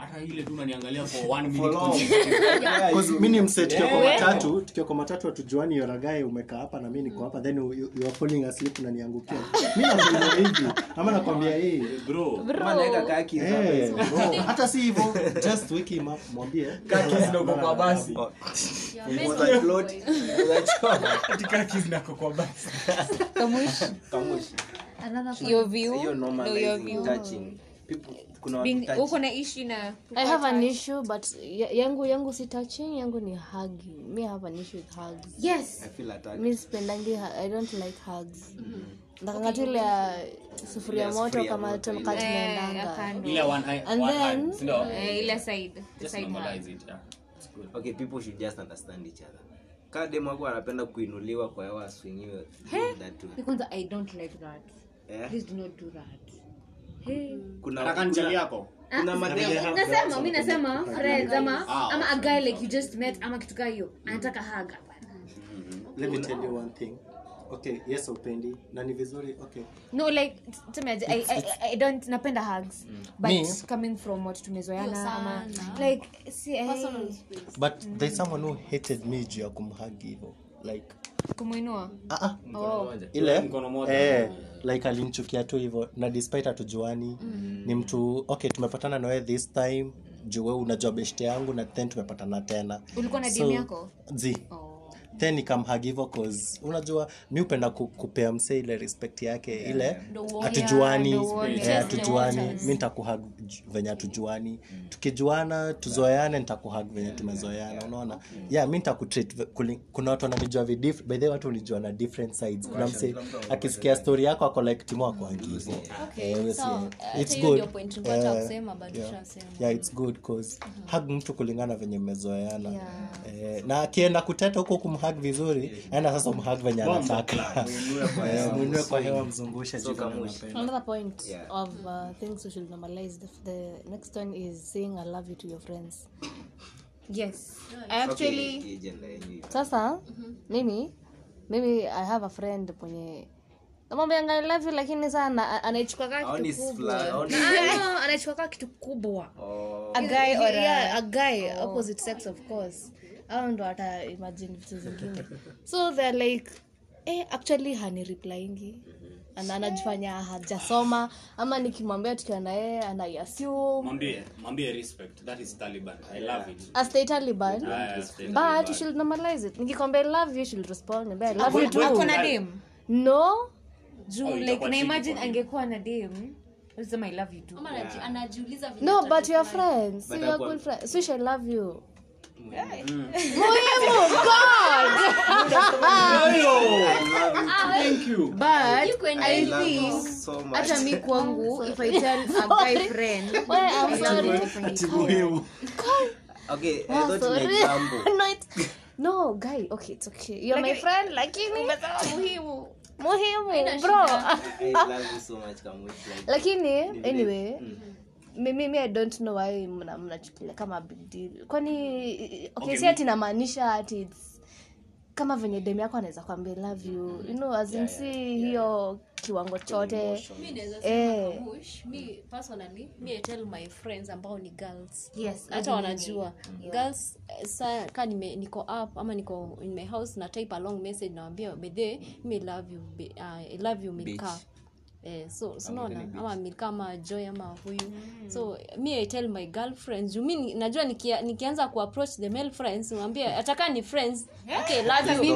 hata ile tu unaniangalia for one minute Because you- ni mse kwa matatu tukiwa kwa matatu hatujuani yoragae umekaa hapa na mi niko hapa then you, you are falling asleep unaniangukia mi nakwambia hivi. Ama nakwambia hii bro. Kama naweka kaki hapa. Eh, hata si hivyo just wake him up mwambie. Kaki zinako kwa basi. Was float? hivyo. Was Ati kaki zinako kwa basi. Kamushi. your view? no your view? touching. People- kuna watu Being- touch- uko na issue na i have an issue but yangu yangu si touching yangu ni hugging. Me have an issue with hugs. Yes. I feel attacked. mi sipendangi i don't like hugs. Nakanga tu ile sufuria moto kama moto tunakaa Eh, Eh, ile side the just side hand. normalize it yeah. It's good. Okay people should just understand each other. Kaa dem wako anapenda kuinuliwa kwa hewa aswingiwe hey, because i don't like that. Eh? please do not do that nasema mi nasema friends ama Ah, ama a guy like you just met ama kitu kaa hiyo. Anataka hug. Let me tell you one thing. Okay yes upendi. Na ni vizuri okay. No like tuseme aje, I, I, I don't napenda hugs. But Me? coming from what tumezoeana ama like si Personal space. there's someone who hated me juu ya kumhug hivyo. Like kumuinua? Ah, ah, oh. ile? Mkono moja. eh, like alinchukia tu hivyo na despite hatujuani ni mtu okay tumepatana nawe this time juu we unajua beshte yangu na then tumepatana tena. Ulikuwa na So, yako? zi. Oh. Then ikamhagivo cause unajua mi upenda ku, kupea mse ile respect yake ile hatujuani eh, hatujuani. mi ntakuhag venye hatujuani. Tukijuana tuzoeane ntakuhag venye tumezoeana unaona? Yeah mi nitakutreat kuna watu wananijua vi diff- by the way watu unijua na different sides. Kuna mse akisikia story yako ako like timo It's good. yeah. yeah. cause hug mtu kulingana venye mmezoeana. Eh, na akienda kuteta huko kumhag vizuri enda sasa umhag venye anataka. mwinue kwa hewa mzungushe juu venye Kamushi. anapenda. another point Yeah. of uh, things we should normalize the, the next one is saying i love you to your friends. Yes. I actually Okay, agenda yenyewe. mimi mimi i have a friend mwenye namwambianga i love you lakini sana anaichukua kaa kitu kubwa. anaichukua kaa kitu kubwa. Oh, a guy or a, yeah, a guy opposite sex of course au ndo hata imagine vitu zingine. So they're like eh, actually hani replyingi. Ana anajifanya hajasoma ama nikimwambia tukiwa na yeye anaiassume mwambie mwambie respect. That is taliban. I love it. Astay taliban? Stay but Taliban. you should normalize it. Nikikwambia love you she'll respond. Niambia i love you too. na dem no. Juu Oh, like itakuwa na imagine angekuwa na dem usema i love you too. Ama anaji- anajiuliza vile no but your friends. So you're good friends. Swish i love you thank you. But Iko i think so hata mi kwangu if i tell a guy friend Wait, I'm sorry. muhimu. Okay, I thought in example. no, it, no guy okay it's okay. You're my Lakini- friend lakini muhimu. Muhimu bro. I love you so much Kamush, like, lakini anyway mi- mimi i don't know why mnachukilia kama big deal. Kwani okay, si ati namaanisha ati it's kama venye dem yako anaweza kwambia love you. You know as yeah, si hiyo kiwango chote. Eh. mi personally mi I tell my friends ambao ni girls. Yes, hata wanajua. Girls eh, ka nime, niko up ama niko in my house na type a long message nawambia bedhe mi love you be, uh, I love you Eh, so sinaona ama milka ama joy ama huyu. So mi i tell my girlfriends juu mi ni- najua nikia, nikianza kuapproach the male friends mwambie ataka ni friends. Okay love you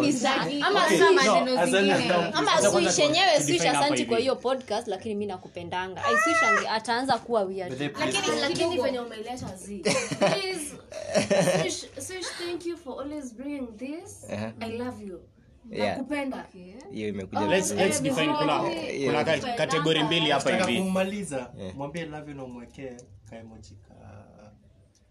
ama Okay, maneno zingine. ama swish yenyewe swish asanti kwa hiyo podcast lakini mi nakupendanga. I swish ange ataanza kuwa weird. Lakini lakini venye umeleta z please Swish, Swish, thank you for always bringing this. I love you Yeah. nakupenda hiyo imekuja let's, let's define kuna, kuna kategori mbili hapa hivi. kumaliza mwambie love na umwekee ka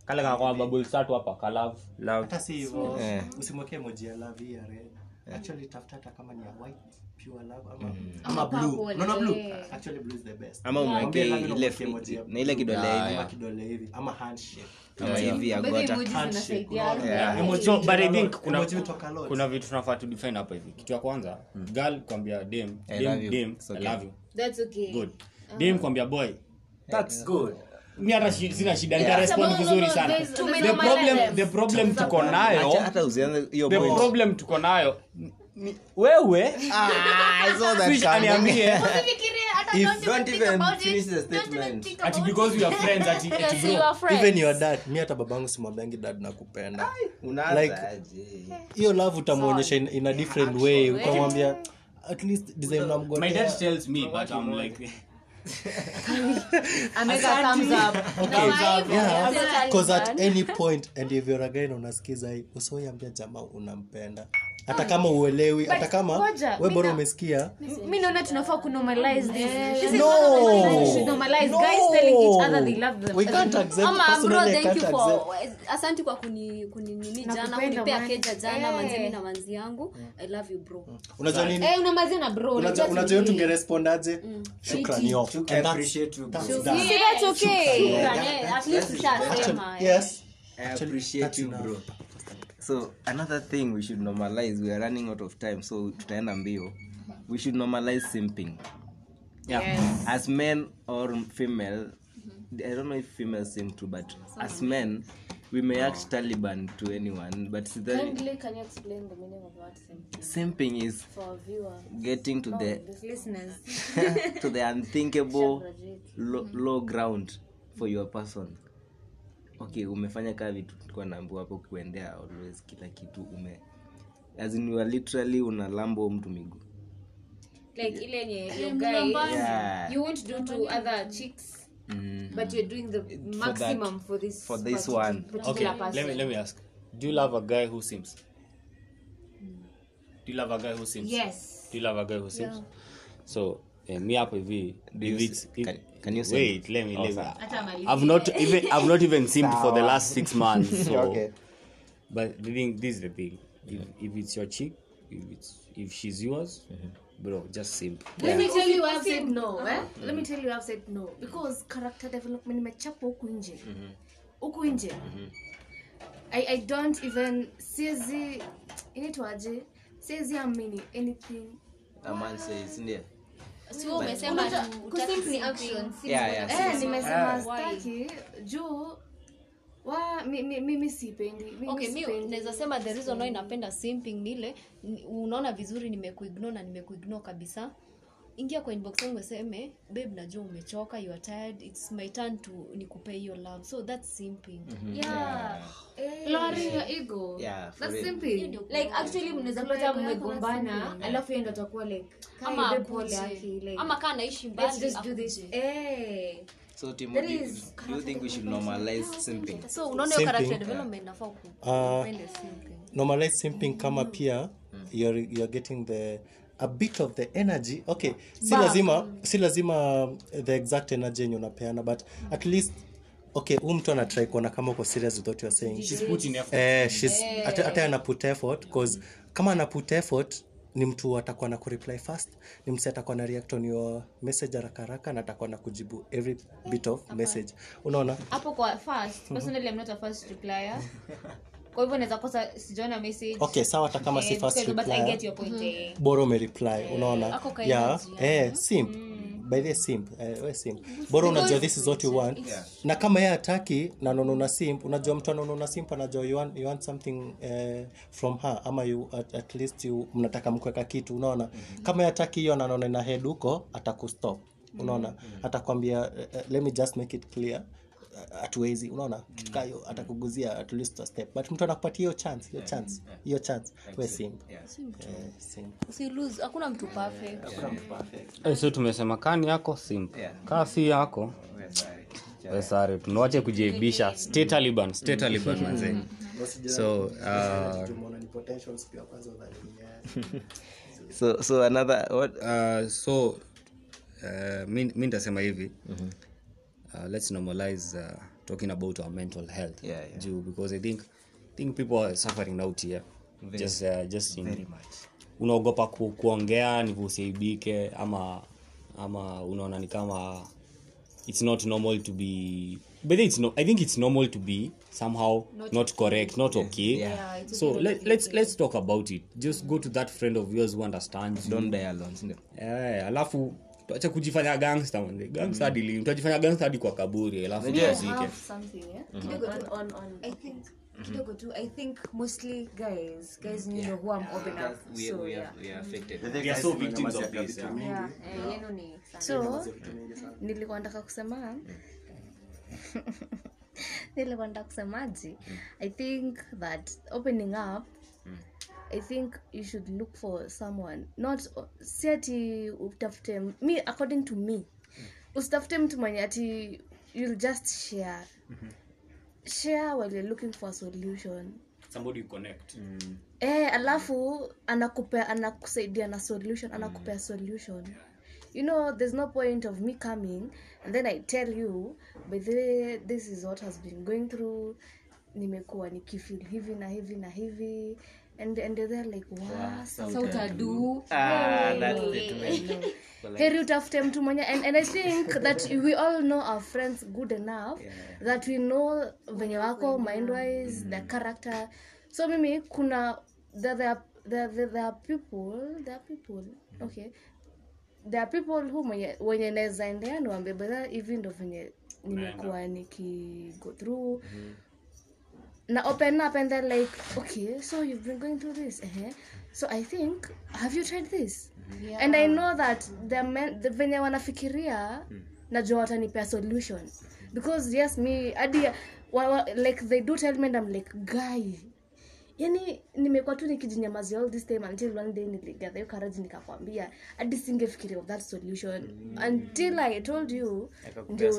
kale kakwa bubble tatu hapa ka love. Love. Hata si hivyo usimwekee emoji ya love ya red. Actually tafuta hata kama ni ya white pure love ama ama blue. no no blue. actually blue is the best. Ama umweke love you na ile na ile kidole hivi. Ama kidole hivi. Ama handshake. Ama hivi ya gota handshake. Yeah, Emoji so, but I think kuna, Emoji hutoka lot. kuna vitu tunafaa tu define hapa hivi. Kitu ya kwanza girl kwambia dem I dem dem i love you. That's okay. good. Dem kwambia boy. That's good. Mi hata sina shida nitarespond vizuri sana. the problem the problem tuko nayo the problem tuko nayo ni wewe? Ah, I saw that Fish coming. aniambie. If- don't even finish the statement. ati because we are friends ati, ati bro. even your dad. Mi hata babangu simwambiangi dad nakupenda. Unaanza Like- hiyo love utamwonyesha in, in a different way. ukamwambia at least design my dad tells me but i'm like Ameka thumbs up. yeah. Because at any point and if you're a guy na unasikiza hii usiwaambia jamaa unampenda hata kama uelewi hata kama we bora umesikia. Mi naona tunafaa kunormalize this. This is No. one of the things we should normalize. No. Guys telling each other they love them. we can't accept ama bro personally I thank can't you accept. for asanti kwa kuni kuninini jana kunipea keja jana Eh. manzimi na manzi yangu. I love you bro. Unajua nini? Eh, unamalizia na bro. unajua unajua tungerespondaje shukrani. Yo I appreciate you, bro. that's that See, that's okay. At least tushasema yes. I appreciate you, bro. So another thing we should normalize we are running out of time so tutaenda mbio. We should normalize simping. Yeah. As men or female i don't know if females sim too but as men we may act taliban to anyone but the Kindly, can you explain the meaning of what simping? Simping is for getting to the Listeners. to the unthinkable low, low ground for your person okay umefanya kaa vitu tulikuwa naambiwa hapo kuendea always kila kitu ume as in you are literally unalambo mtu miguu. Like ile yenye your guy yeah. you won't do to other chicks mm. but you're doing the maximum for this for this particular- one. particular okay person. let me let me ask. Do you love a guy who sims do you love a guy who sims yes. Do you love a guy who sims so eh, me hapo hivi. I've not even I've not even simmed for the last six months. So, Okay. but the thing, this is the thing. If, if it's your chick, if it's if she's yours, mm-hmm. bro, just simp. Let me tell you I've said no, eh? mm-hmm. Let me tell you I've said no because character development nimechapa huku nje. Huku nje. I, I don't even siezi inaitwaje? Siezi amini anything. A man says, ndio. Si umesema tu hutaki Kusimp ni simping. action. Simp Yeah, ni yeah, action. Eh, nimesema staki juu wa mi- mi- mimi sipendi. Mimi okay mi naweza sema the reason why napenda simping ni ile unaona vizuri nimekuignore na nimekuignore kabisa ingia kwa inbox yangu useme babe najua umechoka you are tired it's my turn to nikupe hiyo love. So that's simping. Yeah. Lowering your ego. Yeah, for That's simping. like actually mnaweza pata mmegombana alafu yeye ndo atakuwa like ama ama pole yake like ama kana naishi let's mbali just do this. Eh. So Timo, do you, do you think we should normalize simping? so unaona hiyo character Simping. development nafaa ku- Ah. simping. Normalize simping kama pia you're, you're getting the a bit of the energy. Okay si lazima si lazima the exact energy yenye unapeana but at least okay huu mtu anatrai kuona kama uko serious with what you're saying. She's putting effort. eh, she's- hata hata ana put effort cause kama ana put effort ni mtu atakuwa na kureply fast ni msi atakuwa na react on your message haraka haraka na atakuwa na kujibu every bit of message. Unaona? Hapo kwa fast. Personally i'm not a fast replier kwa hivyo naweza kosa sijaona message. Okay sawa hata kama si Eh, first because- but i get your point eh. bora unaona? yeah eh simp. By the simp eh, we simp. Bora unajua this is what you want. na kama yeye hataki na anaona simp unajua mtu anaona simp anajua you want, you want something uh, from her ama you at, at least you mnataka mkweka kitu unaona? Kama yeye hataki hiyo na head huko atakustop unaona? Atakwambia eh, eh, let me just make it clear hatuwezi unaona kitu kaa hiyo atakuguzia at least a step. But mtu anakupatia hiyo chance hiyo chance hiyo chance we Eh, simp si hakuna mtu perfect. Eh, so tumesema kani yako simp kaa si yako. We sare tunawache kujiaibisha stay taliban stay taliban manze. So uh, so so another what uh, so uh, mi nitasema hivi uh, let's normalize uh, talking about our mental health. Yeah, yeah. Juu, because i think think people are suffering out here just uh, just in, unaogopa ku, kuongea ndivyo usiaibike ama ama unaona ni kama it's not normal to be but it's no, i think it's normal to be somehow not, correct not okay. So let, let's let's talk about it. Just go to that friend of yours who understands you. die alone Eh, alafu tuache kujifanya gangster manze gangster mm. lini tutajifanya gangster hadi kwa kaburi alafu tuzike Have something, yeah? Kidogo tu. on, on. I think mostly guys guys you know who I'm open up so yeah we are so victims of this yeah. yeah Yeah. Yeah. Yeah. sana. so nilikuwa nataka kusema nilikuwa nataka kusemaji i think that opening up i think you should look for someone. Not si ati utafute me according to me usitafute mtu mwenye ati you'll just share. Share while you're looking for a solution. Somebody you connect. Eh alafu anakupea anakusaidia na solution anakupea solution. You know there's no point of me coming and then i tell you by the way this is what has been going through. Nimekuwa nikifil hivi na hivi na hivi and and they're like wow, Sasa utadu heri utafute mtu mwenye and, and i think that we all know our friends good enough that we know venye wako mindwise the character. So mimi kuna there, there, are- there, there, there are people there are people okay. There are people who mwenye wenye naweza endea niwambie bedha hivi ndo venye nimekuwa niki go through na open up and they're like okay so you've been going through this uh so i think have you tried this? And i know that the venye wanafikiria najua watanipea solution. Because yes me adi wa, wa, like they do tell me and I'm like guy yani nimekuwa tu nikijinyamazia all this time until one day niligather hiyo courage nikakwambia hadi singefikiria of that solution. Until i told you ndio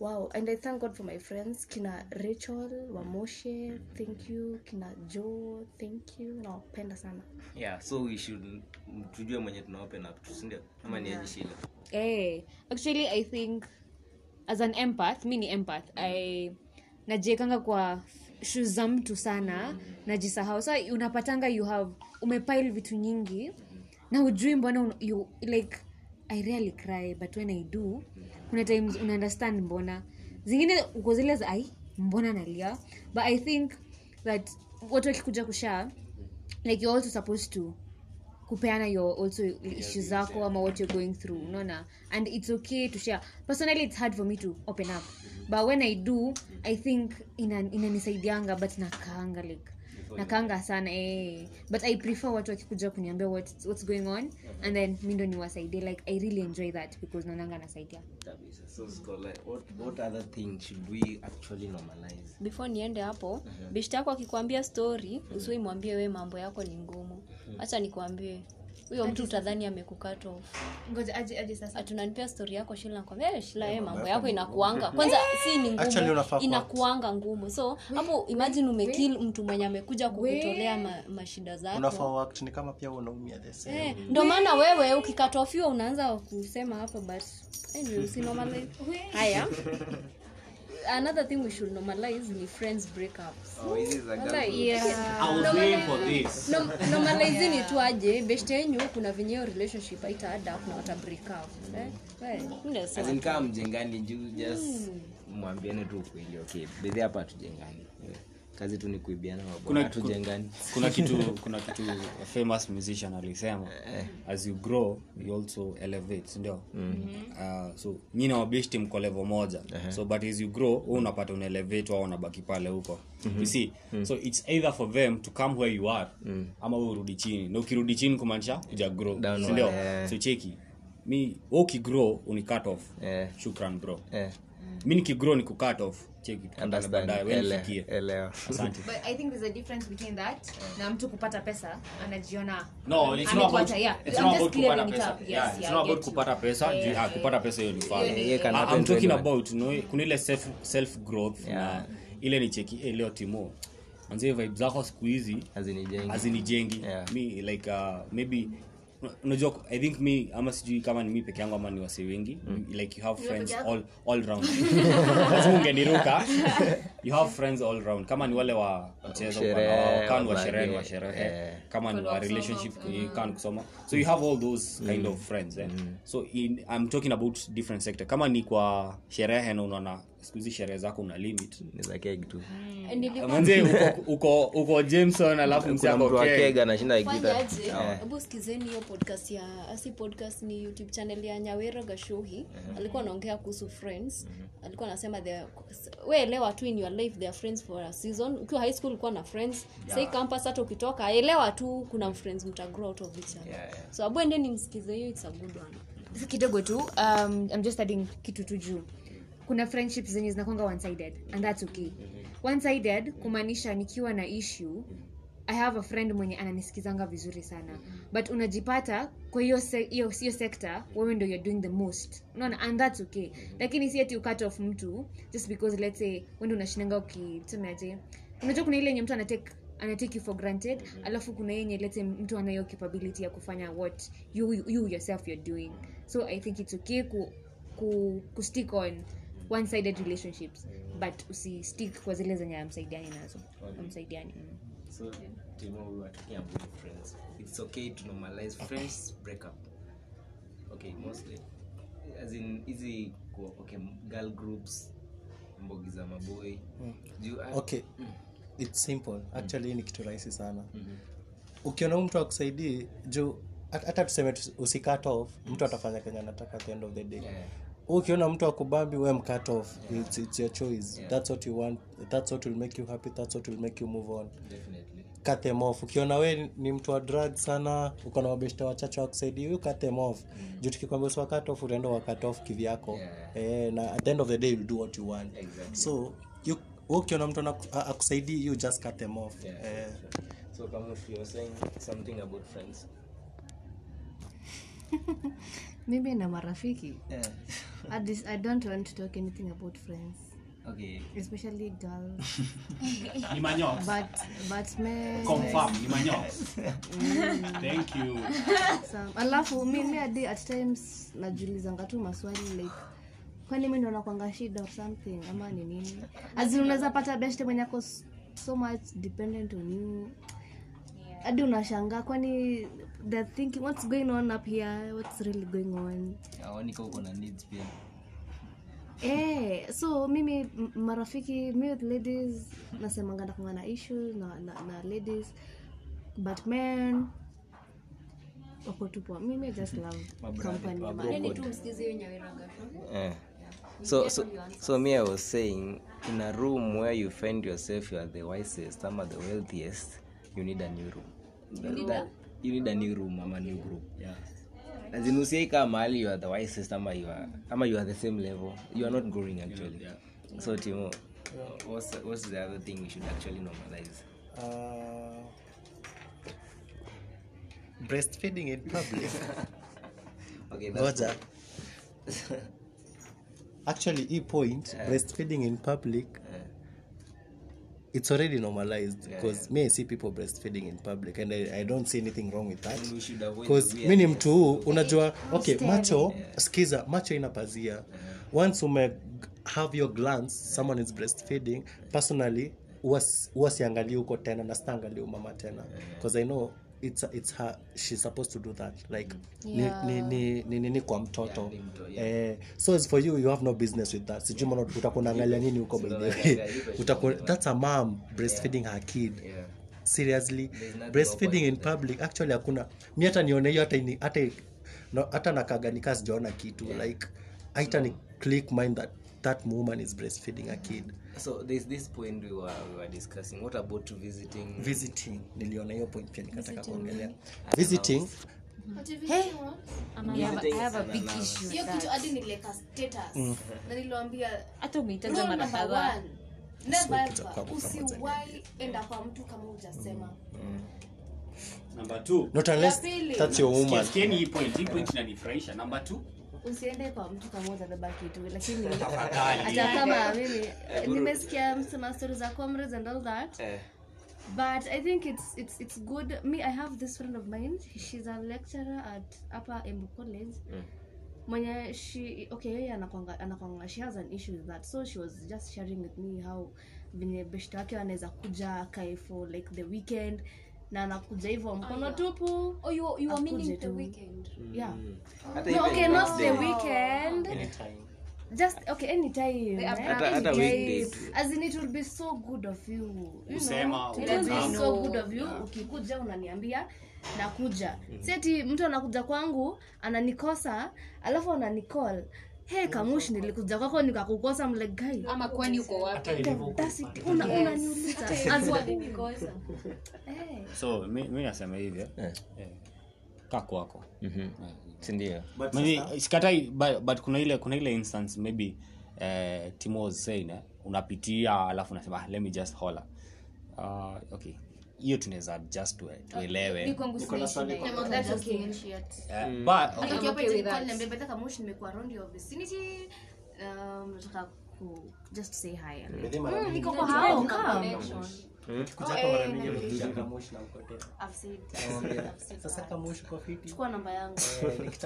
wow and i thank god for my friends. Kina rachel wamoshe thank you. Kina jo thank you. Nawapenda sana. Yeah so we should tujue mwenye tuna open up sindio ama ni aje shila eh actually i think as an empath mi ni empath i najiekanga kwa shu za mtu sana najisahau. Sa unapatanga you have umepile vitu nyingi na ujui mbona you, like i really cry but when i do kuna times una mbona. Zingine uko zile za ai mbona nalia? But i think that watu wakikuja kushaa like you're also supposed to kupeana your also issue zako ama what you're going through unaona? And it's okay to share. Personally it's hard for me to open up. But when i do i think ina- inanisaidianga but nakaanga like nakaanga sana eh. but i prefer watu wakikuja kuniambia what, what's going on and then mi ndo niwasaidie. Like i really enjoy that because naonanga nasaidia so like, what, what other thing should we actually normalize? Before niende hapo beshte yako akikwambia story usui mwambie we mambo yako ni ngumu. Hacha nikwambie huyo mtu utadhani amekukatatunanipea ngoja aje aje sasa. Atunanipea stori yako shila nakwambia "Eh, shila we mambo yako inakuanga. kwanza si ni ngumu inakuanga ngumu. So hapo imagine umekil mtu mwenye amekuja kukutolea ma, mashida zako. Unafaa ni kama pia unaumia the same. Eh, ndo maana wewe ukikatofiwa unaanza kusema hapo but anyway, haya another thing we should normalize ni friends breakups Oh, yeah. I was waiting for this. Nom- normalizini tu aje beshte yenyu kuna venye hiyo relationship haita na wata break up eh? In kama mjengani juu just mwambiane tu ukweli okay bedhi hapa tujengani Eh, kazi tu ni kuibiana Kuna- mabwana hatujengani kuna kitu kuna kitu a famous musician alisema as you grow you also elevate sindio uh, so nyi nawabishti mko levo moja. So but as you grow hu unapata unaelevate au unabaki pale huko. You see? So it's either for them to come where you are ama wewe urudi chini. Na ukirudi chini kumaanisha uja grow sindio yeah. so cheki. Mi ukigrow uni cut off. Yeah. shukran bro. Eh, mi nikigrow ni ku cut off. Cheki tukutane understand. baadaye wewe Ele- nifikie elewa. Asante. But i think there's a difference between that na mtu kupata pesa anajiona no it's not about Amepata, yeah. it's I'm not just about clearing kupata pesa. pesa hiyo talking about kuna ile self self growth Yeah. na ile ni cheki leo timo. Vibe zako siku hizi hazinijengi. hazinijengi. Yeah. mi like uh, maybe unajua i think mi ama sijui kama ni mi peke yangu ama ni wasi wengi like you have friends all, all round. Lazima ungeniruka. You have friends all round. Kama ni wale wa mchezo kama ni wa sherehe wa sherehe. eh. kama ni wa relationship kan kusoma. So you have all those kind of friends eh? so in, i'm talking about different sector. Kama ni kwa sherehe na unaona siku hizi sherehe zako una limit. Tu. Manze uko uko uko jameson alafu anashinda hebu skizeni hiyo podcast ya asi podcast ni youtube channel ya nyawero gashuhi. Alikuwa anaongea kuhusu friends. Alikuwa anasema we elewa tu in your life they are friends for a season. Ukiwa high school ulikuwa na friends. Sai campus hata ukitoka elewa tu kuna friends mtagrow out of each other. Yeah, yeah. so abu endeni msikize hiyo it's a good one. Kidogo tu um, I'm just adding kitu tu juu kuna friendships zenye zinakwanga one sided and that's okay. One sided kumaanisha nikiwa na issue i have a friend mwenye ananisikizanga vizuri sana. But unajipata kwa hiyo se- hiyo hiyo sekta wewe ndo you're doing the most. Unaona and that's okay. Lakini si ati ukat off mtu just because let's say wende unashinanga ukitumeaje unajua kuna ile yenye mtu anatake anatake you for granted alafu kuna yenye lete mtu anayo capability ya kufanya what you, you yourself you're doing. So i think it's okay ku, ku, ku stick on one sided relationships but usistick kwa zile zenye amsaidiani nazo amsaidiani mm. So, Timo, we were talking about friends. It's okay to normalize friends breakup. Okay, mostly. As in, easy, okay, girl groups, mbogi za maboy. Do you have- okay it's simple actually hii ni kitu rahisi sana ukiona huyu mtu akusaidii juu hata tuseme tu- off mtu atafanya kenya anataka at the end of the day Yeah. Ukiona mtu akubambi we mcut off. It's, it's your choice. That's what you want. That's what will make you happy. That's what will make you move on. Definitely. cut them off. Ukiona we ni mtu wa drug sana uko na mabeshta wachache wa you cut them off. Juu tukikwambia usiwa cut off utaenda wa cut off kivyako. Eh, na at the end of the day you'll do what you want. Exactly. so you ukiona mtu akusaidii you just cut them off. Yeah, eh, So, kama if you're saying something about friends. mimi na marafiki. Yeah. I, dis- i don't want to talk anything about friends. Okay. especially girls. Ni manyox but but men. Confirm ni manyox thank you. Some, alafu mi mi hadi at times najulizanga tu maswali like kwani mi naona kwanga shida or something ama ni nini? Azin unaweza pata beshte mwenye ako so much dependent on you hadi unashangaa kwani the thinking what's going on up here? What's really going on? Awanika uko na needs pia. Eh, so mimi marafiki mi with ladies nasemanga nakunga na issues na, na, na ladies. But men wako mimi I just love company ya ma- Endeni tu msikize hiyo nyawera gashuhi Eh. So, so, so me, I was saying, in a room where you find yourself, you are the wisest, ama the wealthiest, you need a new room. That- that- you need a new room, ama new group. yeah As in, usiai mahali you are the wisest, ama you are, ama you are the same level. You are not growing actually. So, Timo, what's the, what's the other thing we should actually normalize? uh, breastfeeding in public Okay, actually e point breastfeeding in public it's already normalized because me i see people breastfeeding in public and I, i don't see anything wrong with that. Because mi ni mtu huu unajua okay macho skiza macho ina pazia. Once ume have your glance someone is breastfeeding personally huwa siangalii huko tena na sitaangalia umama tena. Because i know it's, it's her she's supposed to do that. Like Yeah. ni, ni, ni, ni, ni kwa mtoto. Eh, so as for you you have no business with that. Sijui mbona utakunaangalia nini huko that's a mom breastfeeding her kid. Seriously breastfeeding in public actually hakuna. Mi hata nione hiyo hata hata no, hata nakaganika sijaona kitu. Like haita ni click mind that that woman is breastfeeding a kid. So there's this point we were, we were discussing. What about visiting? Visiting. Niliona hiyo point pia nikataka kuongelea. visiting? hiyo kitu hadi niliweka status. Na niliwambia hata umeitaja mara number kadhaa. enda kwa mtu kama hujasema. Two. Not unless that's your woman. Hii point. Hii point inanifurahisha. Number two usiende kwa mtu kama hujabeba kitu lakini hata kama mimi nimesikia msema stories za comrades and all that. Eh. but i think it's it's it's good. Me i have this friend of mine. She's a lecturer at upper embu college. Mwenye she okay yeye anakwanga anakwanga she has an issue with that. So she was just sharing with me how venye beshta wake wanaweza kuja for like the weekend na anakuja hivyo. Mkono tupu. Oh, you, you are meaning the weekend. yeah. Hata no, okay not the weekend. Anytime. just okay anytime The after- Hata- hata weekday as in it will be so good of you you Kusema, know, it will be so good of you. Ukikuja unaniambia nakuja. Mm. -hmm. seti mtu anakuja kwangu ananikosa alafu ananicall hey Kamushi nilikuja kwako nikakukosa mlegai ama kwani uko wapi? Unaniuliza. As Kwa in- eh. so mi, mi nasema hivyo. eh. Eh, kaa kwako. Sikatai but, but kuna ile kuna ile instance maybe eh, timo eh, unapitia alafu unasema ah, let me just holler. Uh, okay hiyo tunaweza just tuelewe just initiate. Eh, but Hata okay, ukiwa okay pale with that. call niambie, "Beta Kamush, nimekuwa around your vicinity um, nataka ku just say hi Mm, niko kwa hao chukua namba yangu. Eh,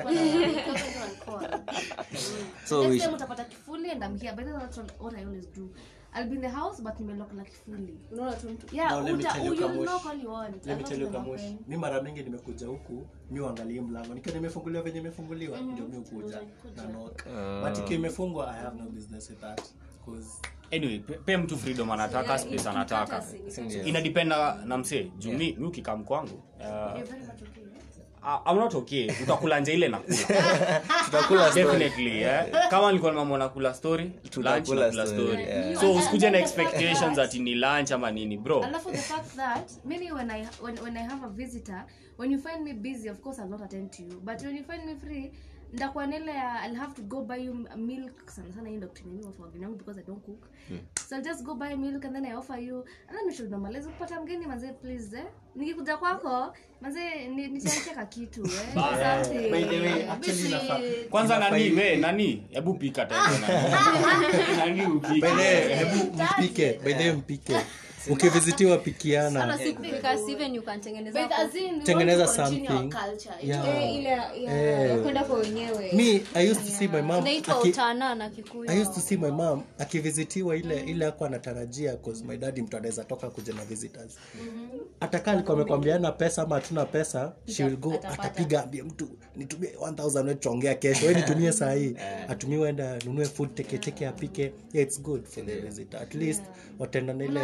kifuli and I'm here. But that's what, what I always do I'll be in the house but nimelock na kifuli. Unaona tu mtu. yeah No, uta, you, you knock all you want Let me tell you not mi mara mingi nimekuja huku mi uangalie mlango. Nikiwa nimefunguliwa venye imefunguliwa ndio mi ukuja na knock. But ikiwa imefungwa i have no business with that 'cause anyway pe, pe mtu freedom anataka space anataka. inadependa na msee. Juu yeah. mi ukikam kwangu uh, You're very much okay I- I'm not okay. Utakula nje ile nakula. Story. Yeah. eh? kama nilikuwa nimamwa nakula story lunch nakula story, story. Yeah. so usikuje na expectations ati ni lunch ama nini bro? Alafu the fact that maybe when I when, when I have a visitor when you find me busy of course I'll not attend to you. But when you find me free ndakuwa nile ya I'll have to go buy you milk sana sana hii ndo kitu mimi watu wageni wangu because I don't cook. So I'll just go buy milk and then I offer you. And then we should normalize. Kupata mgeni manze please eh. Nikikuja kwako manze ni- nitaacheka kitu eh. Something by the way actually Busy. kwanza nani we nani? Hebu pika tena. Nani. upike? By the way, hebu mpike by the way mpike ukivizitiwa pikiana. Hata tengeneza we something. Eh, ile ya- Eh. ya kwenda kwa wenyewe. Me i used to see my mom aki- utana na kikuyu. I used to see my mom akivizitiwa ile ile ako anatarajia cause my mtu anaweza toka kuja na visitors. Atakaa alikuwa amekwambiana pesa ama hatuna pesa she will go atapiga ambie mtu nitumie 1000 wewe kesho wewe nitumie saa hii. Atumie enda nunue food teketeke apike. Yeah it's good for the visitor. At least watenda na ile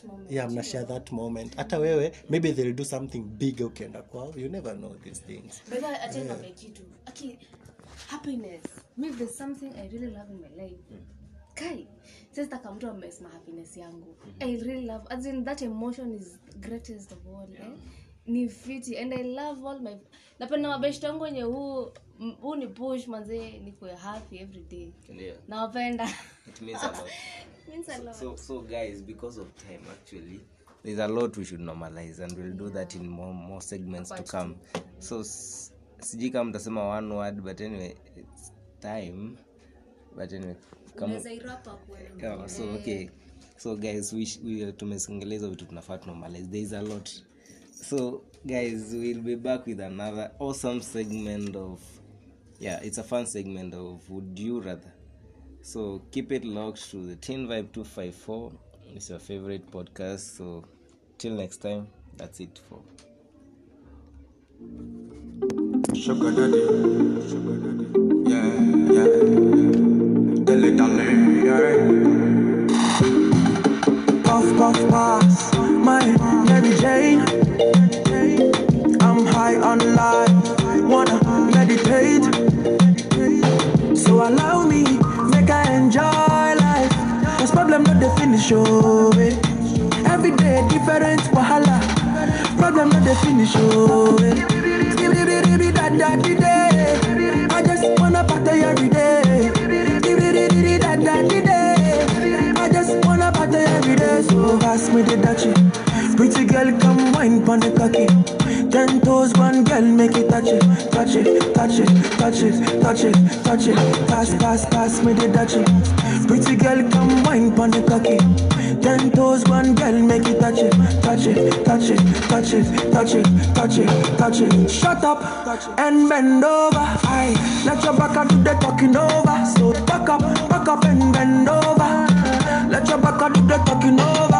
that moment. yeah mna share that moment hata wewe maybe they'll do something big ukienda kwao you never know these things But I I tell you my kitu. Okay, happiness. Maybe there's something I really love in my life. Kai, sasa kama mtu amesema happiness yangu. I really love as in that emotion is greatest of all. Eh? Ni fiti and I love all my napenda mabeshte wangu wenye huu huu ni push manzee nikuwe happy every day. Nawapenda. It means a lot. Means a lot. so so guys because of time actually there's a lot we should normalize and we'll do that in more, more segments to come. so sijui kama mtasema one word but anyway it's time. But anyway kama, yeah, so okay. So guys we, we tumesingeleza vitu tunafaa tunormalize there is a lot so guys we'll be back with another awesome segment of yeah it's a fun segment of would you rather so keep it locked to the teen vibe 254 it's your favorite podcast so till next time that's it for Sugar daddy, sugar daddy, yeah, yeah, yeah. Tell yeah. Puff, puff, pass, my Mary Jane. Oh, eh. Every day different wahala. Problem not the finish, da di. I just wanna party every day. I just wanna party every day. So pass me the dachi. Pretty girl, come wine pon the cocky. Ten toes, one girl, make it touch it, touch it, touch it, touch it, touch it, touch it. Pass, pass, pass me the dachi. Pretty girl, come wine pon the cocky. Ten toes, one girl, make it touch it, touch it, touch it, touch it, touch it, touch it, touch it. Shut up and bend over. Aye, let your back do the talking over. So back up, back up and bend over. Let your back do the talking over.